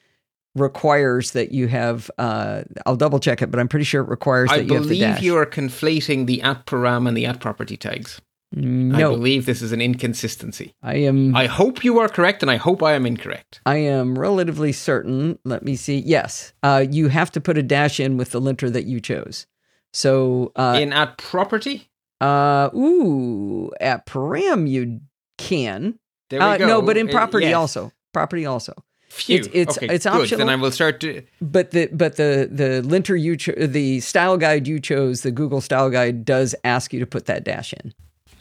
[SPEAKER 1] requires that you have, uh, I'll double check it, but I'm pretty sure it requires
[SPEAKER 2] I
[SPEAKER 1] that you have the
[SPEAKER 2] believe you are conflating the at param and the at property tags. I believe this is an inconsistency.
[SPEAKER 1] I am.
[SPEAKER 2] I hope you are correct and I hope I am incorrect.
[SPEAKER 1] I am relatively certain. Let me see. Yes, uh, you have to put a dash in with the linter that you chose. So, uh,
[SPEAKER 2] In at property?
[SPEAKER 1] uh, ooh, at param you can.
[SPEAKER 2] There we
[SPEAKER 1] Uh,
[SPEAKER 2] go.
[SPEAKER 1] no, but in
[SPEAKER 2] Uh,
[SPEAKER 1] property
[SPEAKER 2] yes.
[SPEAKER 1] also. Property also.
[SPEAKER 2] Phew.
[SPEAKER 1] It's- it's-
[SPEAKER 2] okay,
[SPEAKER 1] it's
[SPEAKER 2] good.
[SPEAKER 1] optional.
[SPEAKER 2] Then I will start to.
[SPEAKER 1] But the but the the linter you cho- the style guide you chose, the Google style guide does ask you to put that dash in.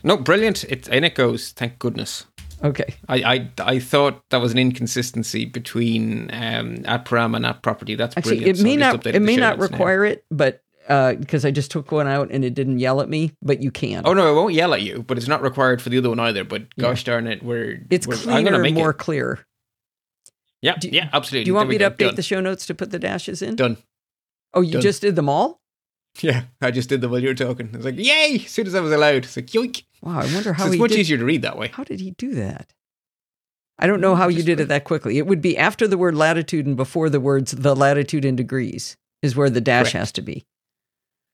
[SPEAKER 2] No, brilliant. It's in it goes. Thank goodness.
[SPEAKER 1] Okay.
[SPEAKER 2] I, I I thought that was an inconsistency between um, at param and at property. That's
[SPEAKER 1] Actually,
[SPEAKER 2] brilliant.
[SPEAKER 1] it may
[SPEAKER 2] So
[SPEAKER 1] not it may not
[SPEAKER 2] notes now.
[SPEAKER 1] require it, but because I just took one out and it didn't yell at me, but you can.
[SPEAKER 2] Oh no, it won't yell at you, but it's not required for the other one either. But gosh darn it, we're
[SPEAKER 1] it's
[SPEAKER 2] we're, I'm
[SPEAKER 1] cleaner
[SPEAKER 2] gonna make
[SPEAKER 1] more
[SPEAKER 2] it.
[SPEAKER 1] clear.
[SPEAKER 2] Yeah,
[SPEAKER 1] Do-
[SPEAKER 2] yeah, absolutely.
[SPEAKER 1] Do you want
[SPEAKER 2] There
[SPEAKER 1] me to update
[SPEAKER 2] Done.
[SPEAKER 1] the show notes to put the dashes in?
[SPEAKER 2] Done.
[SPEAKER 1] Oh, you
[SPEAKER 2] Done.
[SPEAKER 1] just did them all?
[SPEAKER 2] Yeah, I just did the while you were talking. I was like, yay! As soon as I was allowed, it's like yoink.
[SPEAKER 1] Wow, I wonder how
[SPEAKER 2] So it's much
[SPEAKER 1] did.
[SPEAKER 2] easier to read that way.
[SPEAKER 1] How did he do that? I don't know mm, how you did it that quickly. It would be after the word latitude and before the words the latitude in degrees is where the dash
[SPEAKER 2] Correct.
[SPEAKER 1] has to be.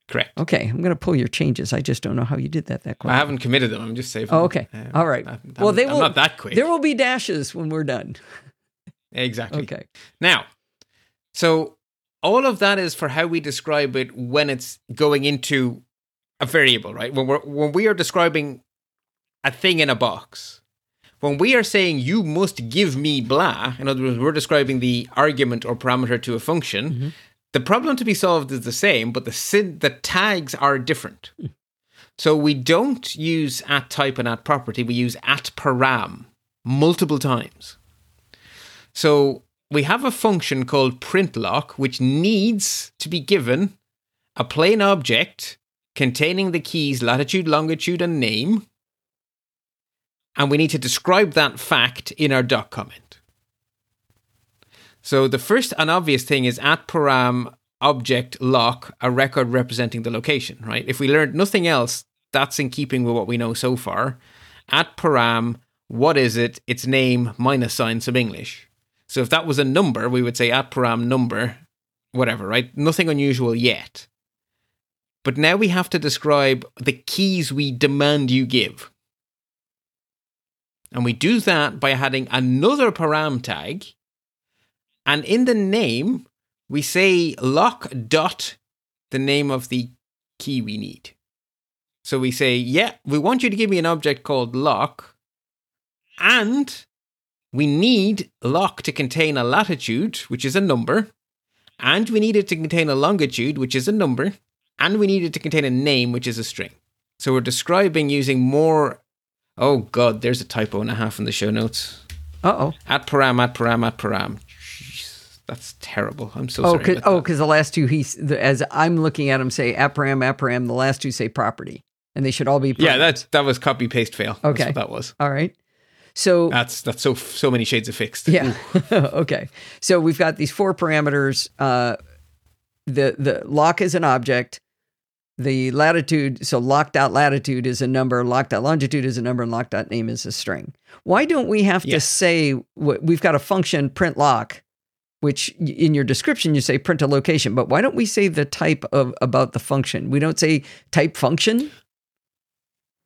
[SPEAKER 2] Correct.
[SPEAKER 1] Okay, I'm going to pull your changes. I just don't know how you did that that quickly.
[SPEAKER 2] I haven't committed them. I'm just saving.
[SPEAKER 1] Oh, okay. All right.
[SPEAKER 2] I'm-
[SPEAKER 1] Well, they
[SPEAKER 2] I'm
[SPEAKER 1] will-
[SPEAKER 2] not that quick.
[SPEAKER 1] There will be dashes when we're done.
[SPEAKER 2] exactly.
[SPEAKER 1] Okay.
[SPEAKER 2] Now, so all of that is for how we describe it when it's going into a variable, right? When we're when we are describing a thing in a box. When we are saying you must give me blah, in other words, we're describing the argument or parameter to a function,
[SPEAKER 1] Mhm.
[SPEAKER 2] the problem to be solved is the same, but the syn- the tags are different. So we don't use at type and at property, we use at param multiple times. So we have a function called printlock, which needs to be given a plain object containing the keys latitude, longitude, and name. And we need to describe that fact in our doc comment. So the first and obvious thing is at param object lock a record representing the location, right? If we learned nothing else, that's in keeping with what we know so far. At param, what is it? Its name minus sign some English. So if that was a number, we would say at param number, whatever, right? Nothing unusual yet. But now we have to describe the keys we demand you give. And we do that by adding another param tag. And in the name, we say lock dot the name of the key we need. So we say, yeah, we want you to give me an object called lock, and we need lock to contain a latitude, which is a number, and we need it to contain a longitude, which is a number, and we need it to contain a name, which is a string. So we're describing using more. Oh god, there's a typo and a half in the show notes.
[SPEAKER 1] Uh oh.
[SPEAKER 2] At param, at param, at param. Jeez, that's terrible. I'm so
[SPEAKER 1] Oh,
[SPEAKER 2] sorry.
[SPEAKER 1] cause,
[SPEAKER 2] about
[SPEAKER 1] oh, because the last two he the, as I'm looking at them say apparam apparam. The last two say property, and they should all be
[SPEAKER 2] yeah, that that was copy paste fail. That's
[SPEAKER 1] Okay.
[SPEAKER 2] what that was.
[SPEAKER 1] all right. So
[SPEAKER 2] That's that's so so many shades of fixed.
[SPEAKER 1] Yeah. okay. So we've got these four parameters. Uh, the the lock is an object. The latitude, so locked out latitude is a number, locked out longitude is a number, and locked out name is a string. Why don't we have to
[SPEAKER 2] Yes.
[SPEAKER 1] say we've got a function print lock, which in your description you say print a location, but why don't we say the type of about the function? We don't say type function.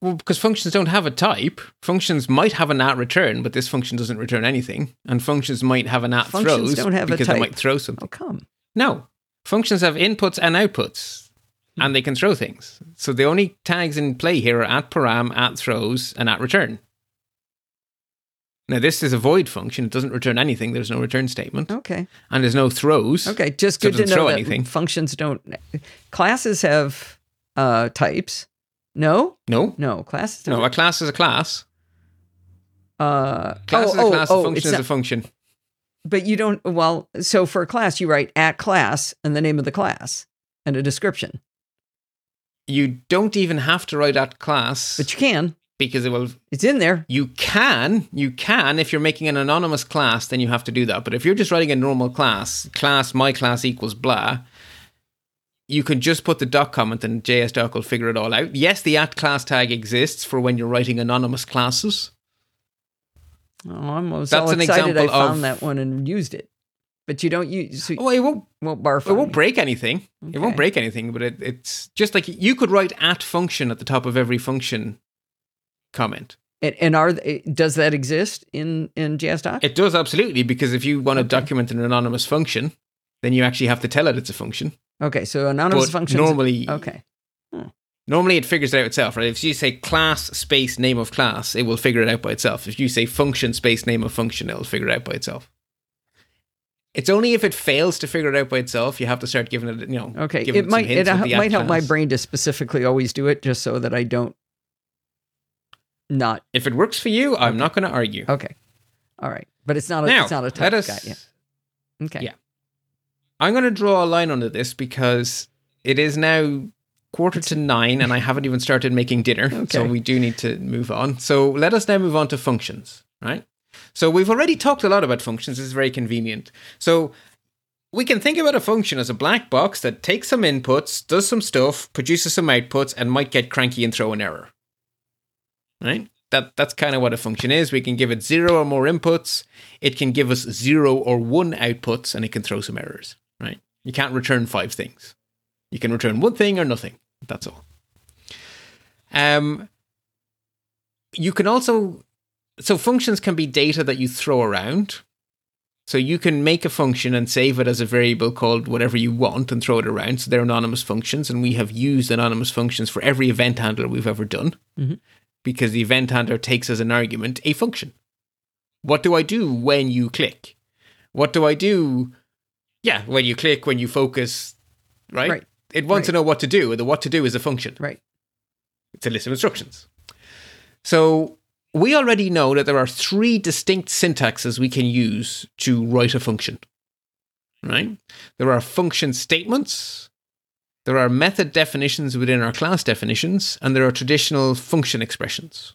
[SPEAKER 2] Well, because functions don't have a type. Functions might have an at return, but this function doesn't return anything. And functions might have an at
[SPEAKER 1] Functions
[SPEAKER 2] throws
[SPEAKER 1] don't have a
[SPEAKER 2] because
[SPEAKER 1] type.
[SPEAKER 2] they might throw something.
[SPEAKER 1] Oh come.
[SPEAKER 2] No, functions have inputs and outputs, and they can throw things. So the only tags in play here are at param, at throws, and at return. Now this is a void function; it doesn't return anything. There's no return statement,
[SPEAKER 1] Okay.
[SPEAKER 2] and there's no throws.
[SPEAKER 1] Okay, just
[SPEAKER 2] So
[SPEAKER 1] good to know that
[SPEAKER 2] anything.
[SPEAKER 1] functions don't. Classes have uh, types. No,
[SPEAKER 2] No,
[SPEAKER 1] no, classes.
[SPEAKER 2] no.
[SPEAKER 1] Don't.
[SPEAKER 2] A class is a class.
[SPEAKER 1] Uh,
[SPEAKER 2] Class
[SPEAKER 1] oh,
[SPEAKER 2] is a
[SPEAKER 1] oh,
[SPEAKER 2] class.
[SPEAKER 1] oh,
[SPEAKER 2] a function is
[SPEAKER 1] not-
[SPEAKER 2] a function.
[SPEAKER 1] But you don't. Well, so for a class, you write at class and the name of the class and a description.
[SPEAKER 2] You don't even have to write at class
[SPEAKER 1] But you can.
[SPEAKER 2] because it will
[SPEAKER 1] It's in there.
[SPEAKER 2] You can, you can. If you're making an anonymous class, then you have to do that. But if you're just writing a normal class, class my class equals blah, you can just put the doc comment and JSDoc will figure it all out. Yes, the at class tag exists for when you're writing anonymous classes.
[SPEAKER 1] Oh, I'm so
[SPEAKER 2] That's an
[SPEAKER 1] excited I found
[SPEAKER 2] of-
[SPEAKER 1] that one and used it. But you don't use. So
[SPEAKER 2] Oh, it won't.
[SPEAKER 1] won't barf.
[SPEAKER 2] It won't break anything. It won't break anything. But it, it's just like you could write at function at the top of every function comment.
[SPEAKER 1] And, and are does that exist in in JSDoc?
[SPEAKER 2] It does absolutely because if you want to
[SPEAKER 1] Okay.
[SPEAKER 2] document an anonymous function, then you actually have to tell it it's a function.
[SPEAKER 1] Okay, so anonymous
[SPEAKER 2] but
[SPEAKER 1] functions.
[SPEAKER 2] normally,
[SPEAKER 1] Okay.
[SPEAKER 2] Normally it figures it out itself, right? If you say class space name of class, it will figure it out by itself. If you say function space name of function, it'll figure it out by itself. It's only if it fails to figure it out by itself, you have to start giving it, you know,
[SPEAKER 1] Okay,
[SPEAKER 2] giving
[SPEAKER 1] it might it uh, might help my brain to specifically always do it, just so that I don't not
[SPEAKER 2] If it works for you, I'm not going to argue.
[SPEAKER 1] okay. All right, but it's not a
[SPEAKER 2] now,
[SPEAKER 1] it's not a type.
[SPEAKER 2] let us.
[SPEAKER 1] Got you. Okay.
[SPEAKER 2] Yeah. I'm going to draw a line under this because it is now quarter to nine and I haven't even started making dinner. So we do need to move on. So let us now move on to functions, right? So we've already talked a lot about functions. This is very convenient. So we can think about a function as a black box that takes some inputs, does some stuff, produces some outputs, and might get cranky and throw an error. Right? That that's kind of what a function is. We can give it zero or more inputs. It can give us zero or one outputs, and it can throw some errors. You can't return five things. You can return one thing or nothing. That's all. Um, you can also so functions can be data that you throw around. So you can make a function and save it as a variable called whatever you want and throw it around. So they're anonymous functions, and we have used anonymous functions for every event handler we've ever done
[SPEAKER 1] mm-hmm.
[SPEAKER 2] because the event handler takes as an argument a function. What do I do when you click? What do I do Yeah, when you click, when you focus, right?
[SPEAKER 1] Right.
[SPEAKER 2] It wants to know what to do, and the what to do is a function.
[SPEAKER 1] Right.
[SPEAKER 2] It's a list of instructions. So we already know that there are three distinct syntaxes we can use to write a function. Right? There are function statements, there are method definitions within our class definitions, and there are traditional function expressions.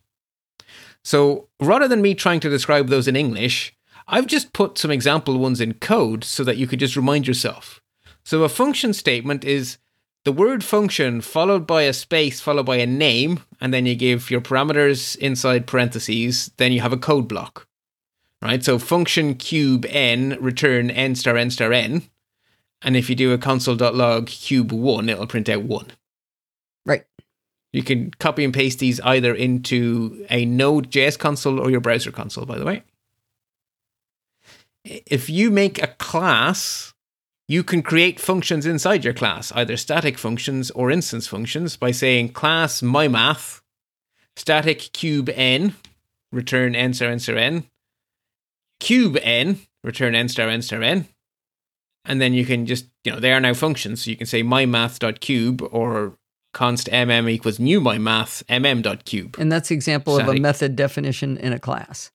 [SPEAKER 2] So rather than me trying to describe those in English, I've just put some example ones in code so that you could just remind yourself. So a function statement is the word function followed by a space followed by a name, and then you give your parameters inside parentheses, then you have a code block. Right? So function cube n return n star n star n. And if you do a console.log cube one, it'll print out one.
[SPEAKER 1] Right.
[SPEAKER 2] You can copy and paste these either into a Node.js console or your browser console, by the way. If you make a class, you can create functions inside your class, either static functions or instance functions, by saying class mymath, static cube n, return n star n star n, cube n, return n star n star n, and then you can just, you know, they are now functions. So you can say mymath.cube or const mm equals new mymath mm.cube.
[SPEAKER 1] And that's the example of a method definition in a class.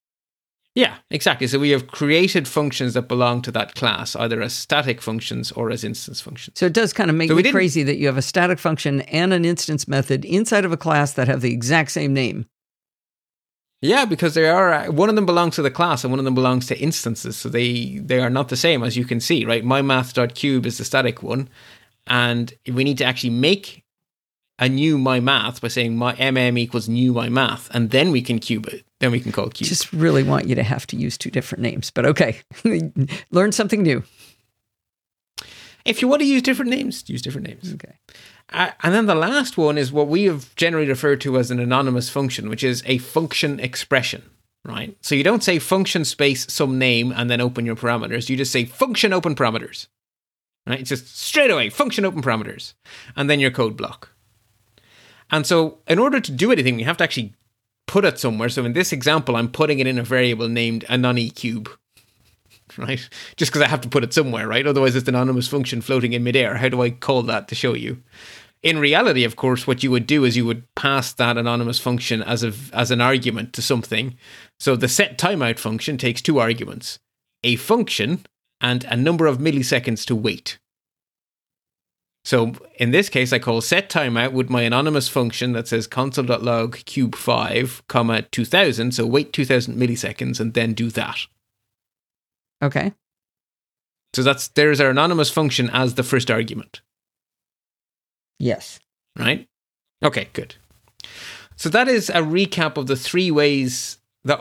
[SPEAKER 2] Yeah, exactly. So we have created functions that belong to that class, either as static functions or as instance functions.
[SPEAKER 1] So it does kind of make
[SPEAKER 2] So
[SPEAKER 1] me crazy that you have a static function and an instance method inside of a class that have the exact same name.
[SPEAKER 2] Yeah, because they are uh, one of them belongs to the class and one of them belongs to instances, so they they are not the same as you can see, right? mymath.cube is the static one, and we need to actually make a new my math by saying my mm equals new my math, and then we can cube it. Then we can call cube.
[SPEAKER 1] Just really want you to have to use two different names, but okay. Learn something new.
[SPEAKER 2] if you want to use different names, use different names.
[SPEAKER 1] Okay.
[SPEAKER 2] Uh, and then the last one is what we have generally referred to as an anonymous function, which is a function expression, right? So you don't say function space some name and then open your parameters. You just say function open parameters, right? It's just straight away function open parameters, and then your code block. And so in order to do anything, we have to actually put it somewhere. So in this example, I'm putting it in a variable named anonycube, right? Just because I have to put it somewhere, right? Otherwise, it's an anonymous function floating in midair. How do I call that to show you? In reality, of course, what you would do is you would pass that anonymous function as a as an argument to something. So the set timeout function takes two arguments: a function and a number of milliseconds to wait. So in this case, I call set timeout with my anonymous function that says console.log cube five comma two thousand. So wait two thousand milliseconds and then do that.
[SPEAKER 1] Okay.
[SPEAKER 2] So that's there's our anonymous function as the first argument,
[SPEAKER 1] Yes.
[SPEAKER 2] right? Okay, good. So that is a recap of the three ways that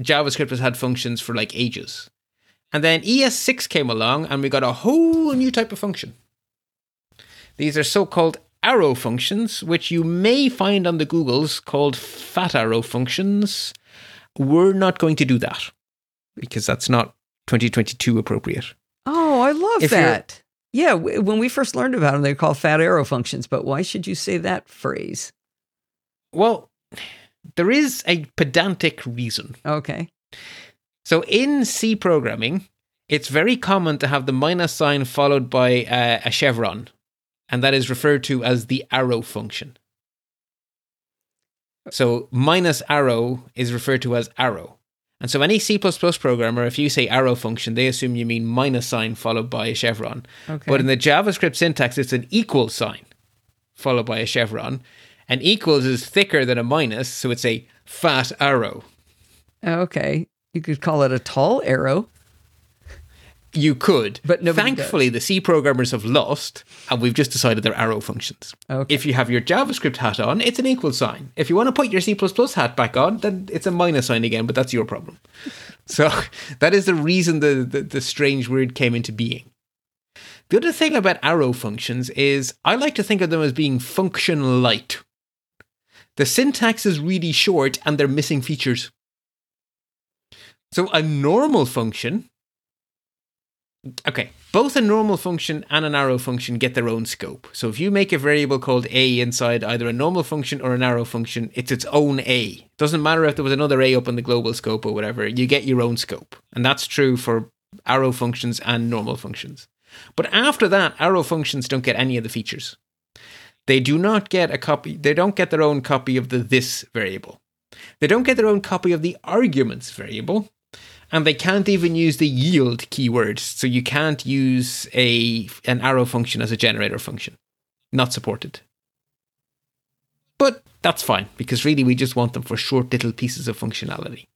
[SPEAKER 2] JavaScript has had functions for like ages. And then ES6 came along and we got a whole new type of function. These are so-called arrow functions, which you may find on the Googles called fat arrow functions. We're not going to do that because that's not 2022 appropriate.
[SPEAKER 1] Oh, I love
[SPEAKER 2] If
[SPEAKER 1] that. Yeah, when we first learned about them, they were called fat arrow functions. But why should you say that phrase?
[SPEAKER 2] Well, there is a pedantic reason.
[SPEAKER 1] Okay.
[SPEAKER 2] So in C programming, it's very common to have the minus sign followed by uh, a chevron, and that is referred to as the arrow function. So minus arrow is referred to as arrow. And so any C++ programmer, if you say arrow function, they assume you mean minus sign followed by a chevron.
[SPEAKER 1] Okay.
[SPEAKER 2] But in the JavaScript syntax, it's an equal sign followed by a chevron. And equals is thicker than a minus, so it's a fat arrow.
[SPEAKER 1] okay. You could call it a tall arrow.
[SPEAKER 2] You could,
[SPEAKER 1] But
[SPEAKER 2] thankfully the C programmers have lost, and we've just decided they're arrow functions.
[SPEAKER 1] Okay.
[SPEAKER 2] If you have your JavaScript hat on, it's an equal sign. If you want to put your C hat back on, then it's a minus sign again, but that's your problem. So that is the reason the, the, the strange word came into being. The other thing about arrow functions is I like to think of them as being function light. The syntax is really short and they're missing features. So a normal function Okay, both a normal function and an arrow function get their own scope. So if you make a variable called a inside either a normal function or an arrow function, it's its own a. Doesn't matter if there was another a up in the global scope or whatever, you get your own scope. And that's true for arrow functions and normal functions. But after that, arrow functions don't get any of the features. They do not get a copy, they don't get their own copy of the this variable. They don't get their own copy of the arguments variable, and they can't even use the yield keyword. So you can't use a an arrow function as a generator function. Not supported. But that's fine because really we just want them for short little pieces of functionality.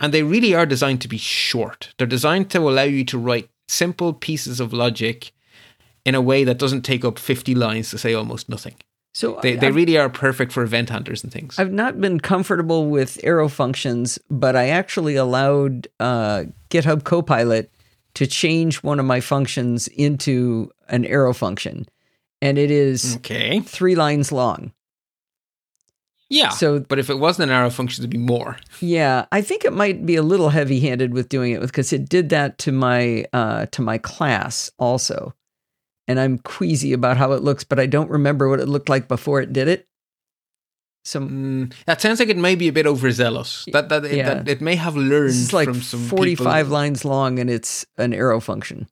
[SPEAKER 2] And they really are designed to be short. They're designed to allow you to write simple pieces of logic in a way that doesn't take up 50 lines to say almost nothing.
[SPEAKER 1] So
[SPEAKER 2] They,
[SPEAKER 1] I've-
[SPEAKER 2] really are perfect for event handlers and things.
[SPEAKER 1] I've not been comfortable with arrow functions, but I actually allowed uh, GitHub Copilot to change one of my functions into an arrow function, and it is
[SPEAKER 2] Okay.
[SPEAKER 1] three lines long.
[SPEAKER 2] Yeah.
[SPEAKER 1] So-
[SPEAKER 2] but if it wasn't an arrow function, it'd be more.
[SPEAKER 1] Yeah, I think it might be a little heavy-handed with doing it because it did that to my uh, to my class also, and I'm queasy about how it looks, but I don't remember what it looked like before it did it. So
[SPEAKER 2] Mm, that sounds like it may be a bit overzealous. That that, it, that it may have learned
[SPEAKER 1] this is like
[SPEAKER 2] from some
[SPEAKER 1] 45
[SPEAKER 2] people.
[SPEAKER 1] lines long, and it's an arrow function.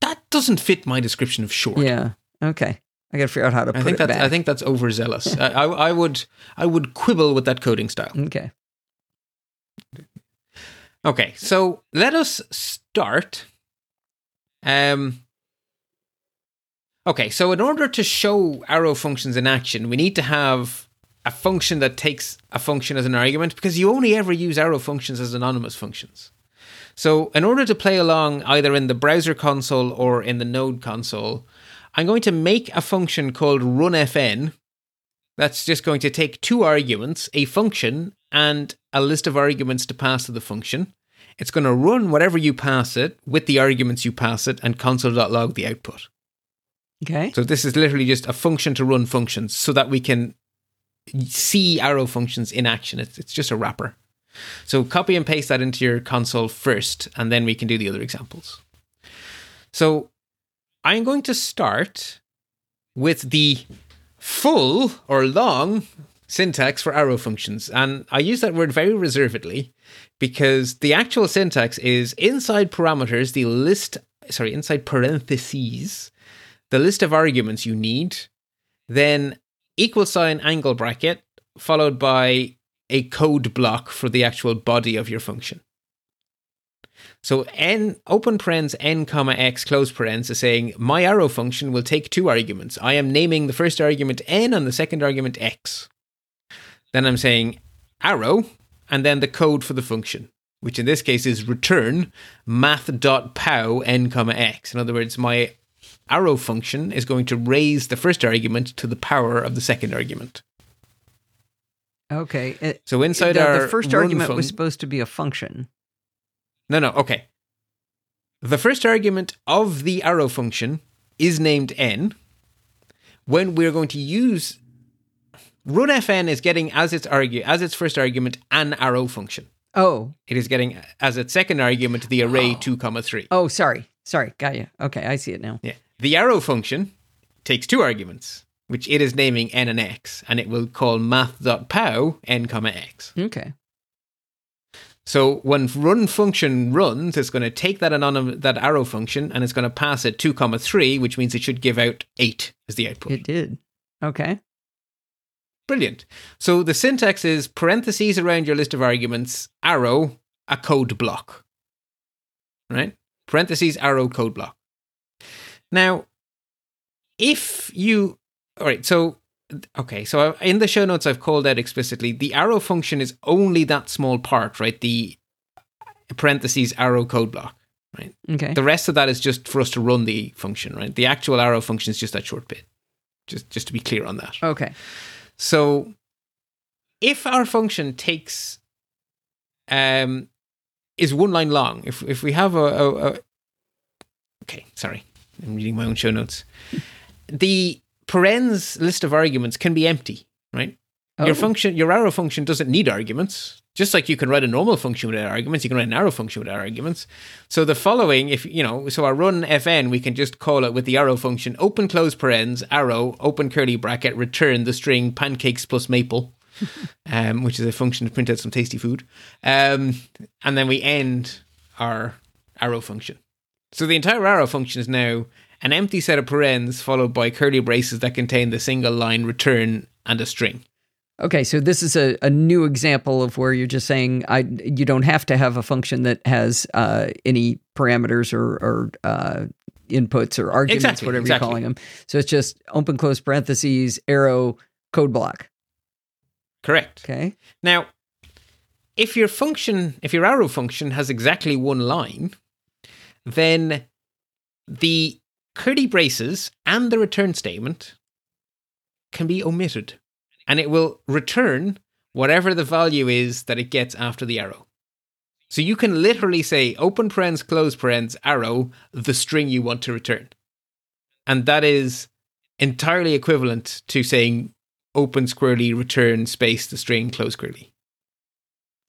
[SPEAKER 2] That doesn't fit my description of short.
[SPEAKER 1] Yeah. Okay. I got to figure out how to put
[SPEAKER 2] I think
[SPEAKER 1] it
[SPEAKER 2] that's
[SPEAKER 1] back.
[SPEAKER 2] I think that's overzealous. I, I I would I would quibble with that coding style.
[SPEAKER 1] Okay.
[SPEAKER 2] Okay, so let us start. Um. Okay, so in order to show arrow functions in action, we need to have a function that takes a function as an argument because you only ever use arrow functions as anonymous functions. So, in order to play along either in the browser console or in the Node console, I'm going to make a function called runFn that's just going to take two arguments, a function and a list of arguments to pass to the function. It's going to run whatever you pass it with the arguments you pass it and console.log the output.
[SPEAKER 1] Okay.
[SPEAKER 2] So this is literally just a function to run functions so that we can see arrow functions in action. It's, it's just a wrapper. So copy and paste that into your console first, and then we can do the other examples. So I'm going to start with the full or long syntax for arrow functions. And I use that word very reservedly because the actual syntax is inside parameters, the list, sorry, inside parentheses, the list of arguments you need, then equal sign angle bracket, followed by a code block for the actual body of your function. So n open parens n comma x close parens is saying my arrow function will take two arguments. I am naming the first argument n and the second argument x. Then I'm saying arrow and then the code for the function, which in this case is return math.pow n comma x. In other words, my arrow function is going to raise the first argument to the power of the second argument.
[SPEAKER 1] Okay. It-
[SPEAKER 2] So inside
[SPEAKER 1] the,
[SPEAKER 2] our
[SPEAKER 1] the first argument was supposed to be a function.
[SPEAKER 2] No, no, okay. The first argument of the arrow function is named n. When we're going to use runFn is getting as its argue as its first argument an arrow function.
[SPEAKER 1] Oh.
[SPEAKER 2] It is getting as its second argument the array
[SPEAKER 1] Oh.
[SPEAKER 2] two comma three.
[SPEAKER 1] Oh, sorry. Sorry. Got you. Okay. I see it now.
[SPEAKER 2] Yeah. The arrow function takes two arguments, which it is naming n and x, and it will call math.pow n comma x.
[SPEAKER 1] Okay.
[SPEAKER 2] So when run function runs, it's going to take that anonym that arrow function and it's going to pass it two comma three, which means it should give out eight as the output.
[SPEAKER 1] It did. Okay.
[SPEAKER 2] Brilliant. So the syntax is parentheses around your list of arguments, arrow, a code block. Right? Parentheses, arrow, code block. Now, if you, all right, so, okay, so in the show notes, I've called out explicitly the arrow function is only that small part, right? The parentheses, arrow, code block. Right?
[SPEAKER 1] Okay.
[SPEAKER 2] The rest of that is just for us to run the function, right? The actual arrow function is just that short bit. Just, just to be clear on that.
[SPEAKER 1] Okay.
[SPEAKER 2] So if our function takes um is one line long, if if we have a, a, a okay, sorry, I'm reading my own show notes. The parens list of arguments can be empty, right? Your
[SPEAKER 1] Oh.
[SPEAKER 2] function, your arrow function doesn't need arguments. Just like you can write a normal function without arguments, you can write an arrow function without arguments. So the following, if you know, so our run fn, we can just call it with the arrow function: open close parens, arrow, open curly bracket, return the string pancakes plus maple, um, which is a function to print out some tasty food. Um, and then we end our arrow function. So the entire arrow function is now an empty set of parens followed by curly braces that contain the single line return and a string.
[SPEAKER 1] Okay, so this is a, a new example of where you're just saying I you don't have to have a function that has uh, any parameters or, or uh, inputs or arguments,
[SPEAKER 2] Exactly,
[SPEAKER 1] whatever
[SPEAKER 2] exactly.
[SPEAKER 1] you're calling them. So it's just open close parentheses arrow code block.
[SPEAKER 2] Correct.
[SPEAKER 1] Okay.
[SPEAKER 2] Now, if your function, if your arrow function has exactly one line, then the curly braces and the return statement can be omitted. And it will return whatever the value is that it gets after the arrow. So you can literally say open parens, close parens, arrow, the string you want to return. And that is entirely equivalent to saying open squirrely, return space, the string, close curly.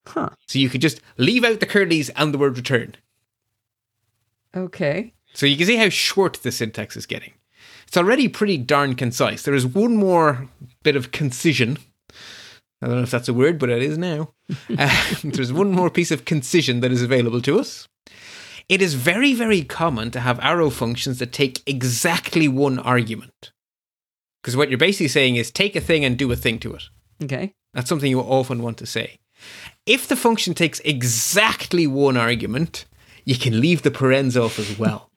[SPEAKER 1] Huh.
[SPEAKER 2] So you could just leave out the curlies and the word return.
[SPEAKER 1] Okay.
[SPEAKER 2] So you can see how short the syntax is getting. It's already pretty darn concise. There is one more bit of concision. I don't know if that's a word, but it is now. Uh, there's one more piece of concision that is available to us. It is very, very common to have arrow functions that take exactly one argument. Because what you're basically saying is take a thing and do a thing to it.
[SPEAKER 1] Okay.
[SPEAKER 2] That's something you often want to say. If the function takes exactly one argument, you can leave the parens off as well.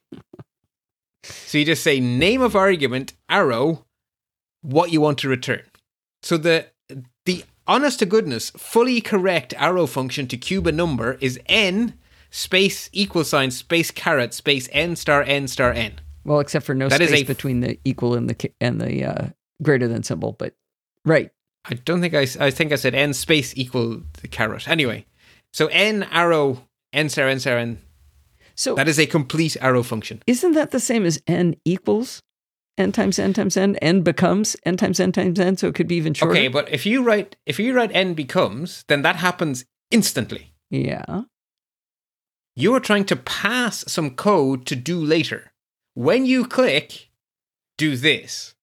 [SPEAKER 2] so you just say name of argument, arrow, what you want to return. So the the honest to goodness, fully correct arrow function to cube a number is n space equal sign space caret space n star n star n.
[SPEAKER 1] Well, except for no
[SPEAKER 2] That
[SPEAKER 1] space between the equal and the and the uh, greater than symbol, but right.
[SPEAKER 2] I don't think I I think I said n space equal the caret. Anyway, so n arrow n star n star n.
[SPEAKER 1] So
[SPEAKER 2] That is a complete arrow function.
[SPEAKER 1] isn't that the same as n equals n times n times n? n becomes n times n times n, so it could be even shorter.
[SPEAKER 2] Okay, but if you write if you write n becomes, then that happens instantly.
[SPEAKER 1] yeah.
[SPEAKER 2] You are trying to pass some code to do later. When you click, do this.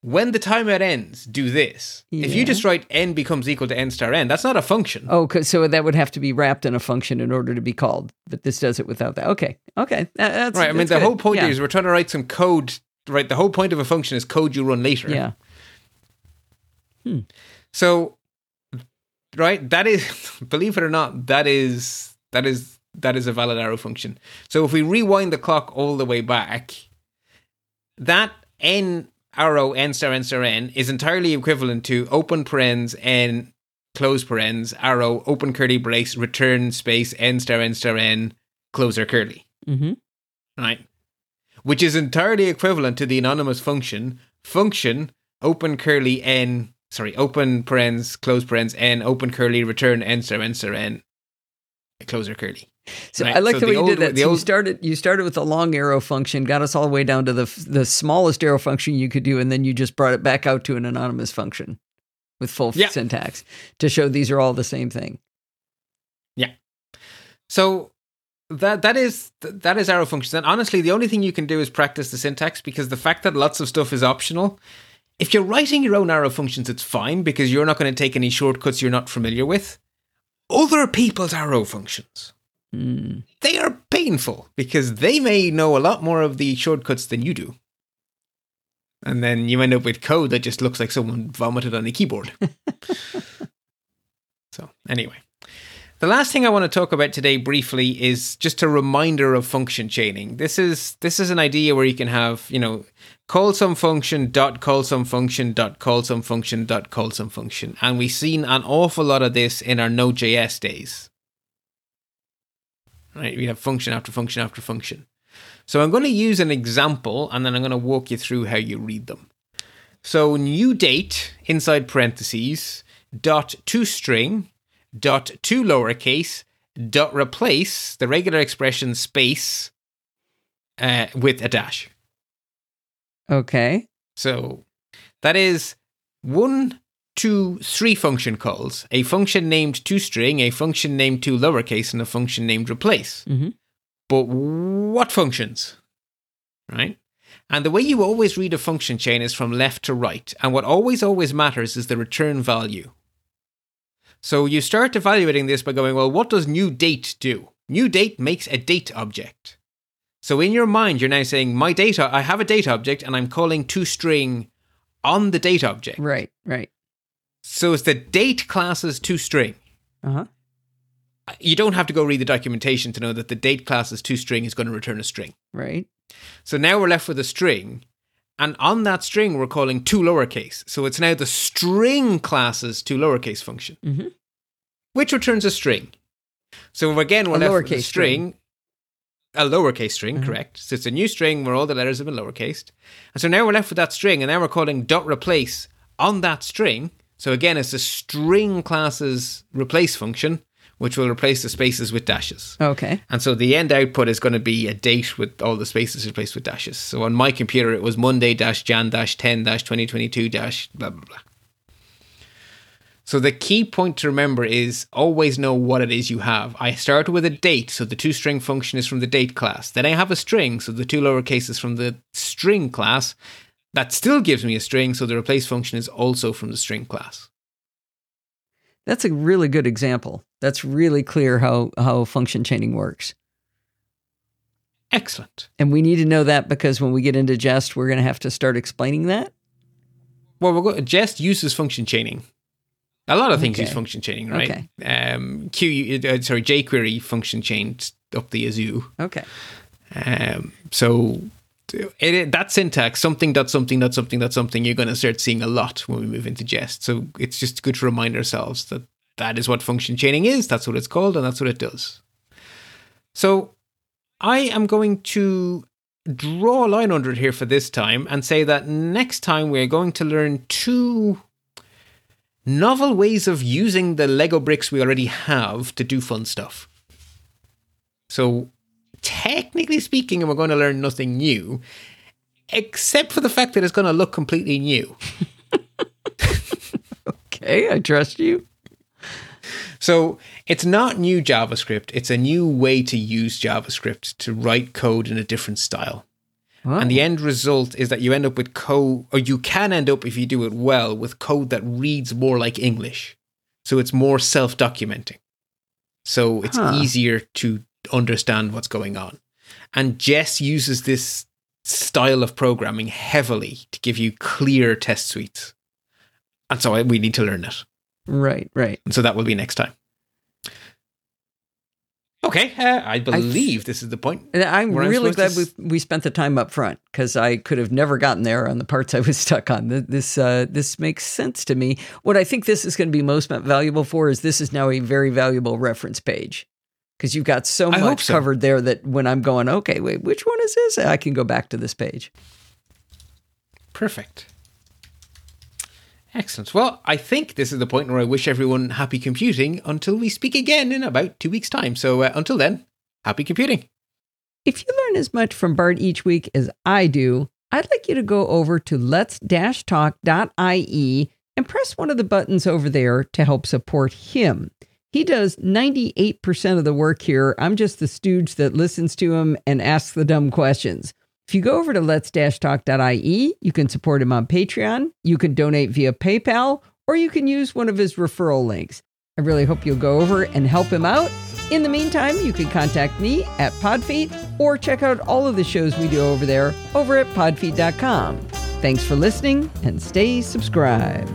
[SPEAKER 2] When the timeout ends, do this. If you just write n becomes equal to n star n, that's not a function.
[SPEAKER 1] Oh, so that would have to be wrapped in a function in order to be called, but this does it without that. Okay. Okay. That- that's
[SPEAKER 2] right. I mean, the
[SPEAKER 1] good.
[SPEAKER 2] whole point
[SPEAKER 1] yeah.
[SPEAKER 2] is we're trying to write some code. Right. The whole point of a function is code you run later.
[SPEAKER 1] Yeah. Hmm.
[SPEAKER 2] So, right, that is, believe it or not, that is that is that is a valid arrow function. So if we rewind the clock all the way back, that n arrow n star n star n is entirely equivalent to open parens n close parens arrow open curly brace return space n star n star n closer curly
[SPEAKER 1] Mm-hmm.
[SPEAKER 2] right? Which is entirely equivalent to the anonymous function function open curly n sorry open parens close parens n open curly return n star n star n closer curly.
[SPEAKER 1] So
[SPEAKER 2] Right,
[SPEAKER 1] I like
[SPEAKER 2] so
[SPEAKER 1] the way
[SPEAKER 2] the
[SPEAKER 1] you did that.
[SPEAKER 2] the
[SPEAKER 1] So you started you started with a long arrow function, got us all the way down to the the smallest arrow function you could do, and then you just brought it back out to an anonymous function with full
[SPEAKER 2] Yeah.
[SPEAKER 1] syntax to show these are all the same thing. Yeah.
[SPEAKER 2] So that that is that is arrow functions. And honestly, the only thing you can do is practice the syntax because the fact that lots of stuff is optional. If you're writing your own arrow functions, it's fine because you're not going to take any shortcuts you're not familiar with. Other people's arrow functions.
[SPEAKER 1] Hmm.
[SPEAKER 2] they are painful because they may know a lot more of the shortcuts than you do. And then you end up with code that just looks like someone vomited on a keyboard. so, anyway. The last thing I want to talk about today briefly is just a reminder of function chaining. This is this is an idea where you can have, you know, call some function dot call some function dot call some function dot call some function. And we've seen an awful lot of this in our Node.js days right? We have function after function after function. So I'm going to use an example and then I'm going to walk you through how you read them. So new date inside parentheses dot to string dot to lowercase dot replace the regular expression space uh, with a dash.
[SPEAKER 1] Okay.
[SPEAKER 2] So that is one, two, three function calls a function named toString, a function named to lowercase, and a function named replace.
[SPEAKER 1] Mhm.
[SPEAKER 2] But what functions? Right? And the way you always read a function chain is from left to right. And what always, always matters is the return value. So you start evaluating this by going, well, what does new date do? New date makes a date object. So in your mind, you're now saying, my data, I have a date object and I'm calling toString on the date object.
[SPEAKER 1] Right, right.
[SPEAKER 2] So it's the date class's toString.
[SPEAKER 1] Uh-huh.
[SPEAKER 2] You don't have to go read the documentation to know that the date class's toString is going to return a string.
[SPEAKER 1] Right.
[SPEAKER 2] So now we're left with a string. And on that string, we're calling to lowercase. So it's now the string classes to lowercase function,
[SPEAKER 1] Mhm.
[SPEAKER 2] which returns a string. So again, we're
[SPEAKER 1] A
[SPEAKER 2] left with a
[SPEAKER 1] lowercase
[SPEAKER 2] string, a lowercase string,
[SPEAKER 1] Mhm.
[SPEAKER 2] correct. So it's a new string where all the letters have been lowercased. And so now we're left with that string, and now we're calling dot replace on that string. So again, it's the string class's replace function, which will replace the spaces with dashes.
[SPEAKER 1] Okay.
[SPEAKER 2] And so the end output is going to be a date with all the spaces replaced with dashes. So on my computer, it was Monday dash Jan dash 10 dash 2022 dash blah, blah, blah. So the key point to remember is always know what it is you have. I started with a date, so the toString function is from the date class. Then I have a string, so the to lowercase is from the string class. That still gives me a string, so the replace function is also from the string class.
[SPEAKER 1] That's a really good example. That's really clear how how function chaining works.
[SPEAKER 2] Excellent.
[SPEAKER 1] And we need to know that because when we get into Jest, we're going to have to start explaining that.
[SPEAKER 2] Well, we're going, Jest uses function chaining. A lot of things
[SPEAKER 1] Okay.
[SPEAKER 2] use function chaining, right?
[SPEAKER 1] Okay.
[SPEAKER 2] Um, Q, uh, sorry, jQuery function chained up the Azoo.
[SPEAKER 1] Okay.
[SPEAKER 2] Um, so it, that syntax, something dot something dot something dot something, you're going to start seeing a lot when we move into Jest. So it's just good to remind ourselves that that is what function chaining is. That's what it's called, and that's what it does. So I am going to draw a line under it here for this time and say that next time we're going to learn two novel ways of using the Lego bricks we already have to do fun stuff. So, technically speaking, and we're going to learn nothing new, except for the fact that it's going to look completely new.
[SPEAKER 1] Okay. I trust you.
[SPEAKER 2] So, it's not new JavaScript, it's a new way to use JavaScript to write code in a different style. And the oh. end result is that you end up with code, or you can end up, if you do it well, with code that reads more like English. So it's more self documenting. So it's
[SPEAKER 1] Huh.
[SPEAKER 2] easier to understand what's going on. And Jest uses this style of programming heavily to give you clear test suites. And so we need to learn it.
[SPEAKER 1] right, right.
[SPEAKER 2] And so that will be next time. Okay, uh, I believe this is the point.
[SPEAKER 1] I'm
[SPEAKER 2] Where I'm
[SPEAKER 1] really glad
[SPEAKER 2] supposed
[SPEAKER 1] we we spent the time up front because I could have never gotten there on the parts I was stuck on. This uh, this makes sense to me. What I think this is going to be most valuable for is this is now a very valuable reference page because you've got so
[SPEAKER 2] I
[SPEAKER 1] much
[SPEAKER 2] so.
[SPEAKER 1] covered there that when I'm going, okay, wait, which one is this? I can go back to this page.
[SPEAKER 2] Perfect. Excellent. Well, I think this is the point where I wish everyone happy computing until we speak again in about two weeks' time. So uh, until then, happy computing.
[SPEAKER 1] If you learn as much from Bart each week as I do, I'd like you to go over to lets-talk.ie and press one of the buttons over there to help support him. He does 98% of the work here. I'm just the stooge that listens to him and asks the dumb questions. If you go over to lets-talk.ie, you can support him on Patreon, you can donate via PayPal, or you can use one of his referral links. I really hope you'll go over and help him out. In the meantime, you can contact me at Podfeet or check out all of the shows we do over there over at podfeet.com. Thanks for listening and stay subscribed.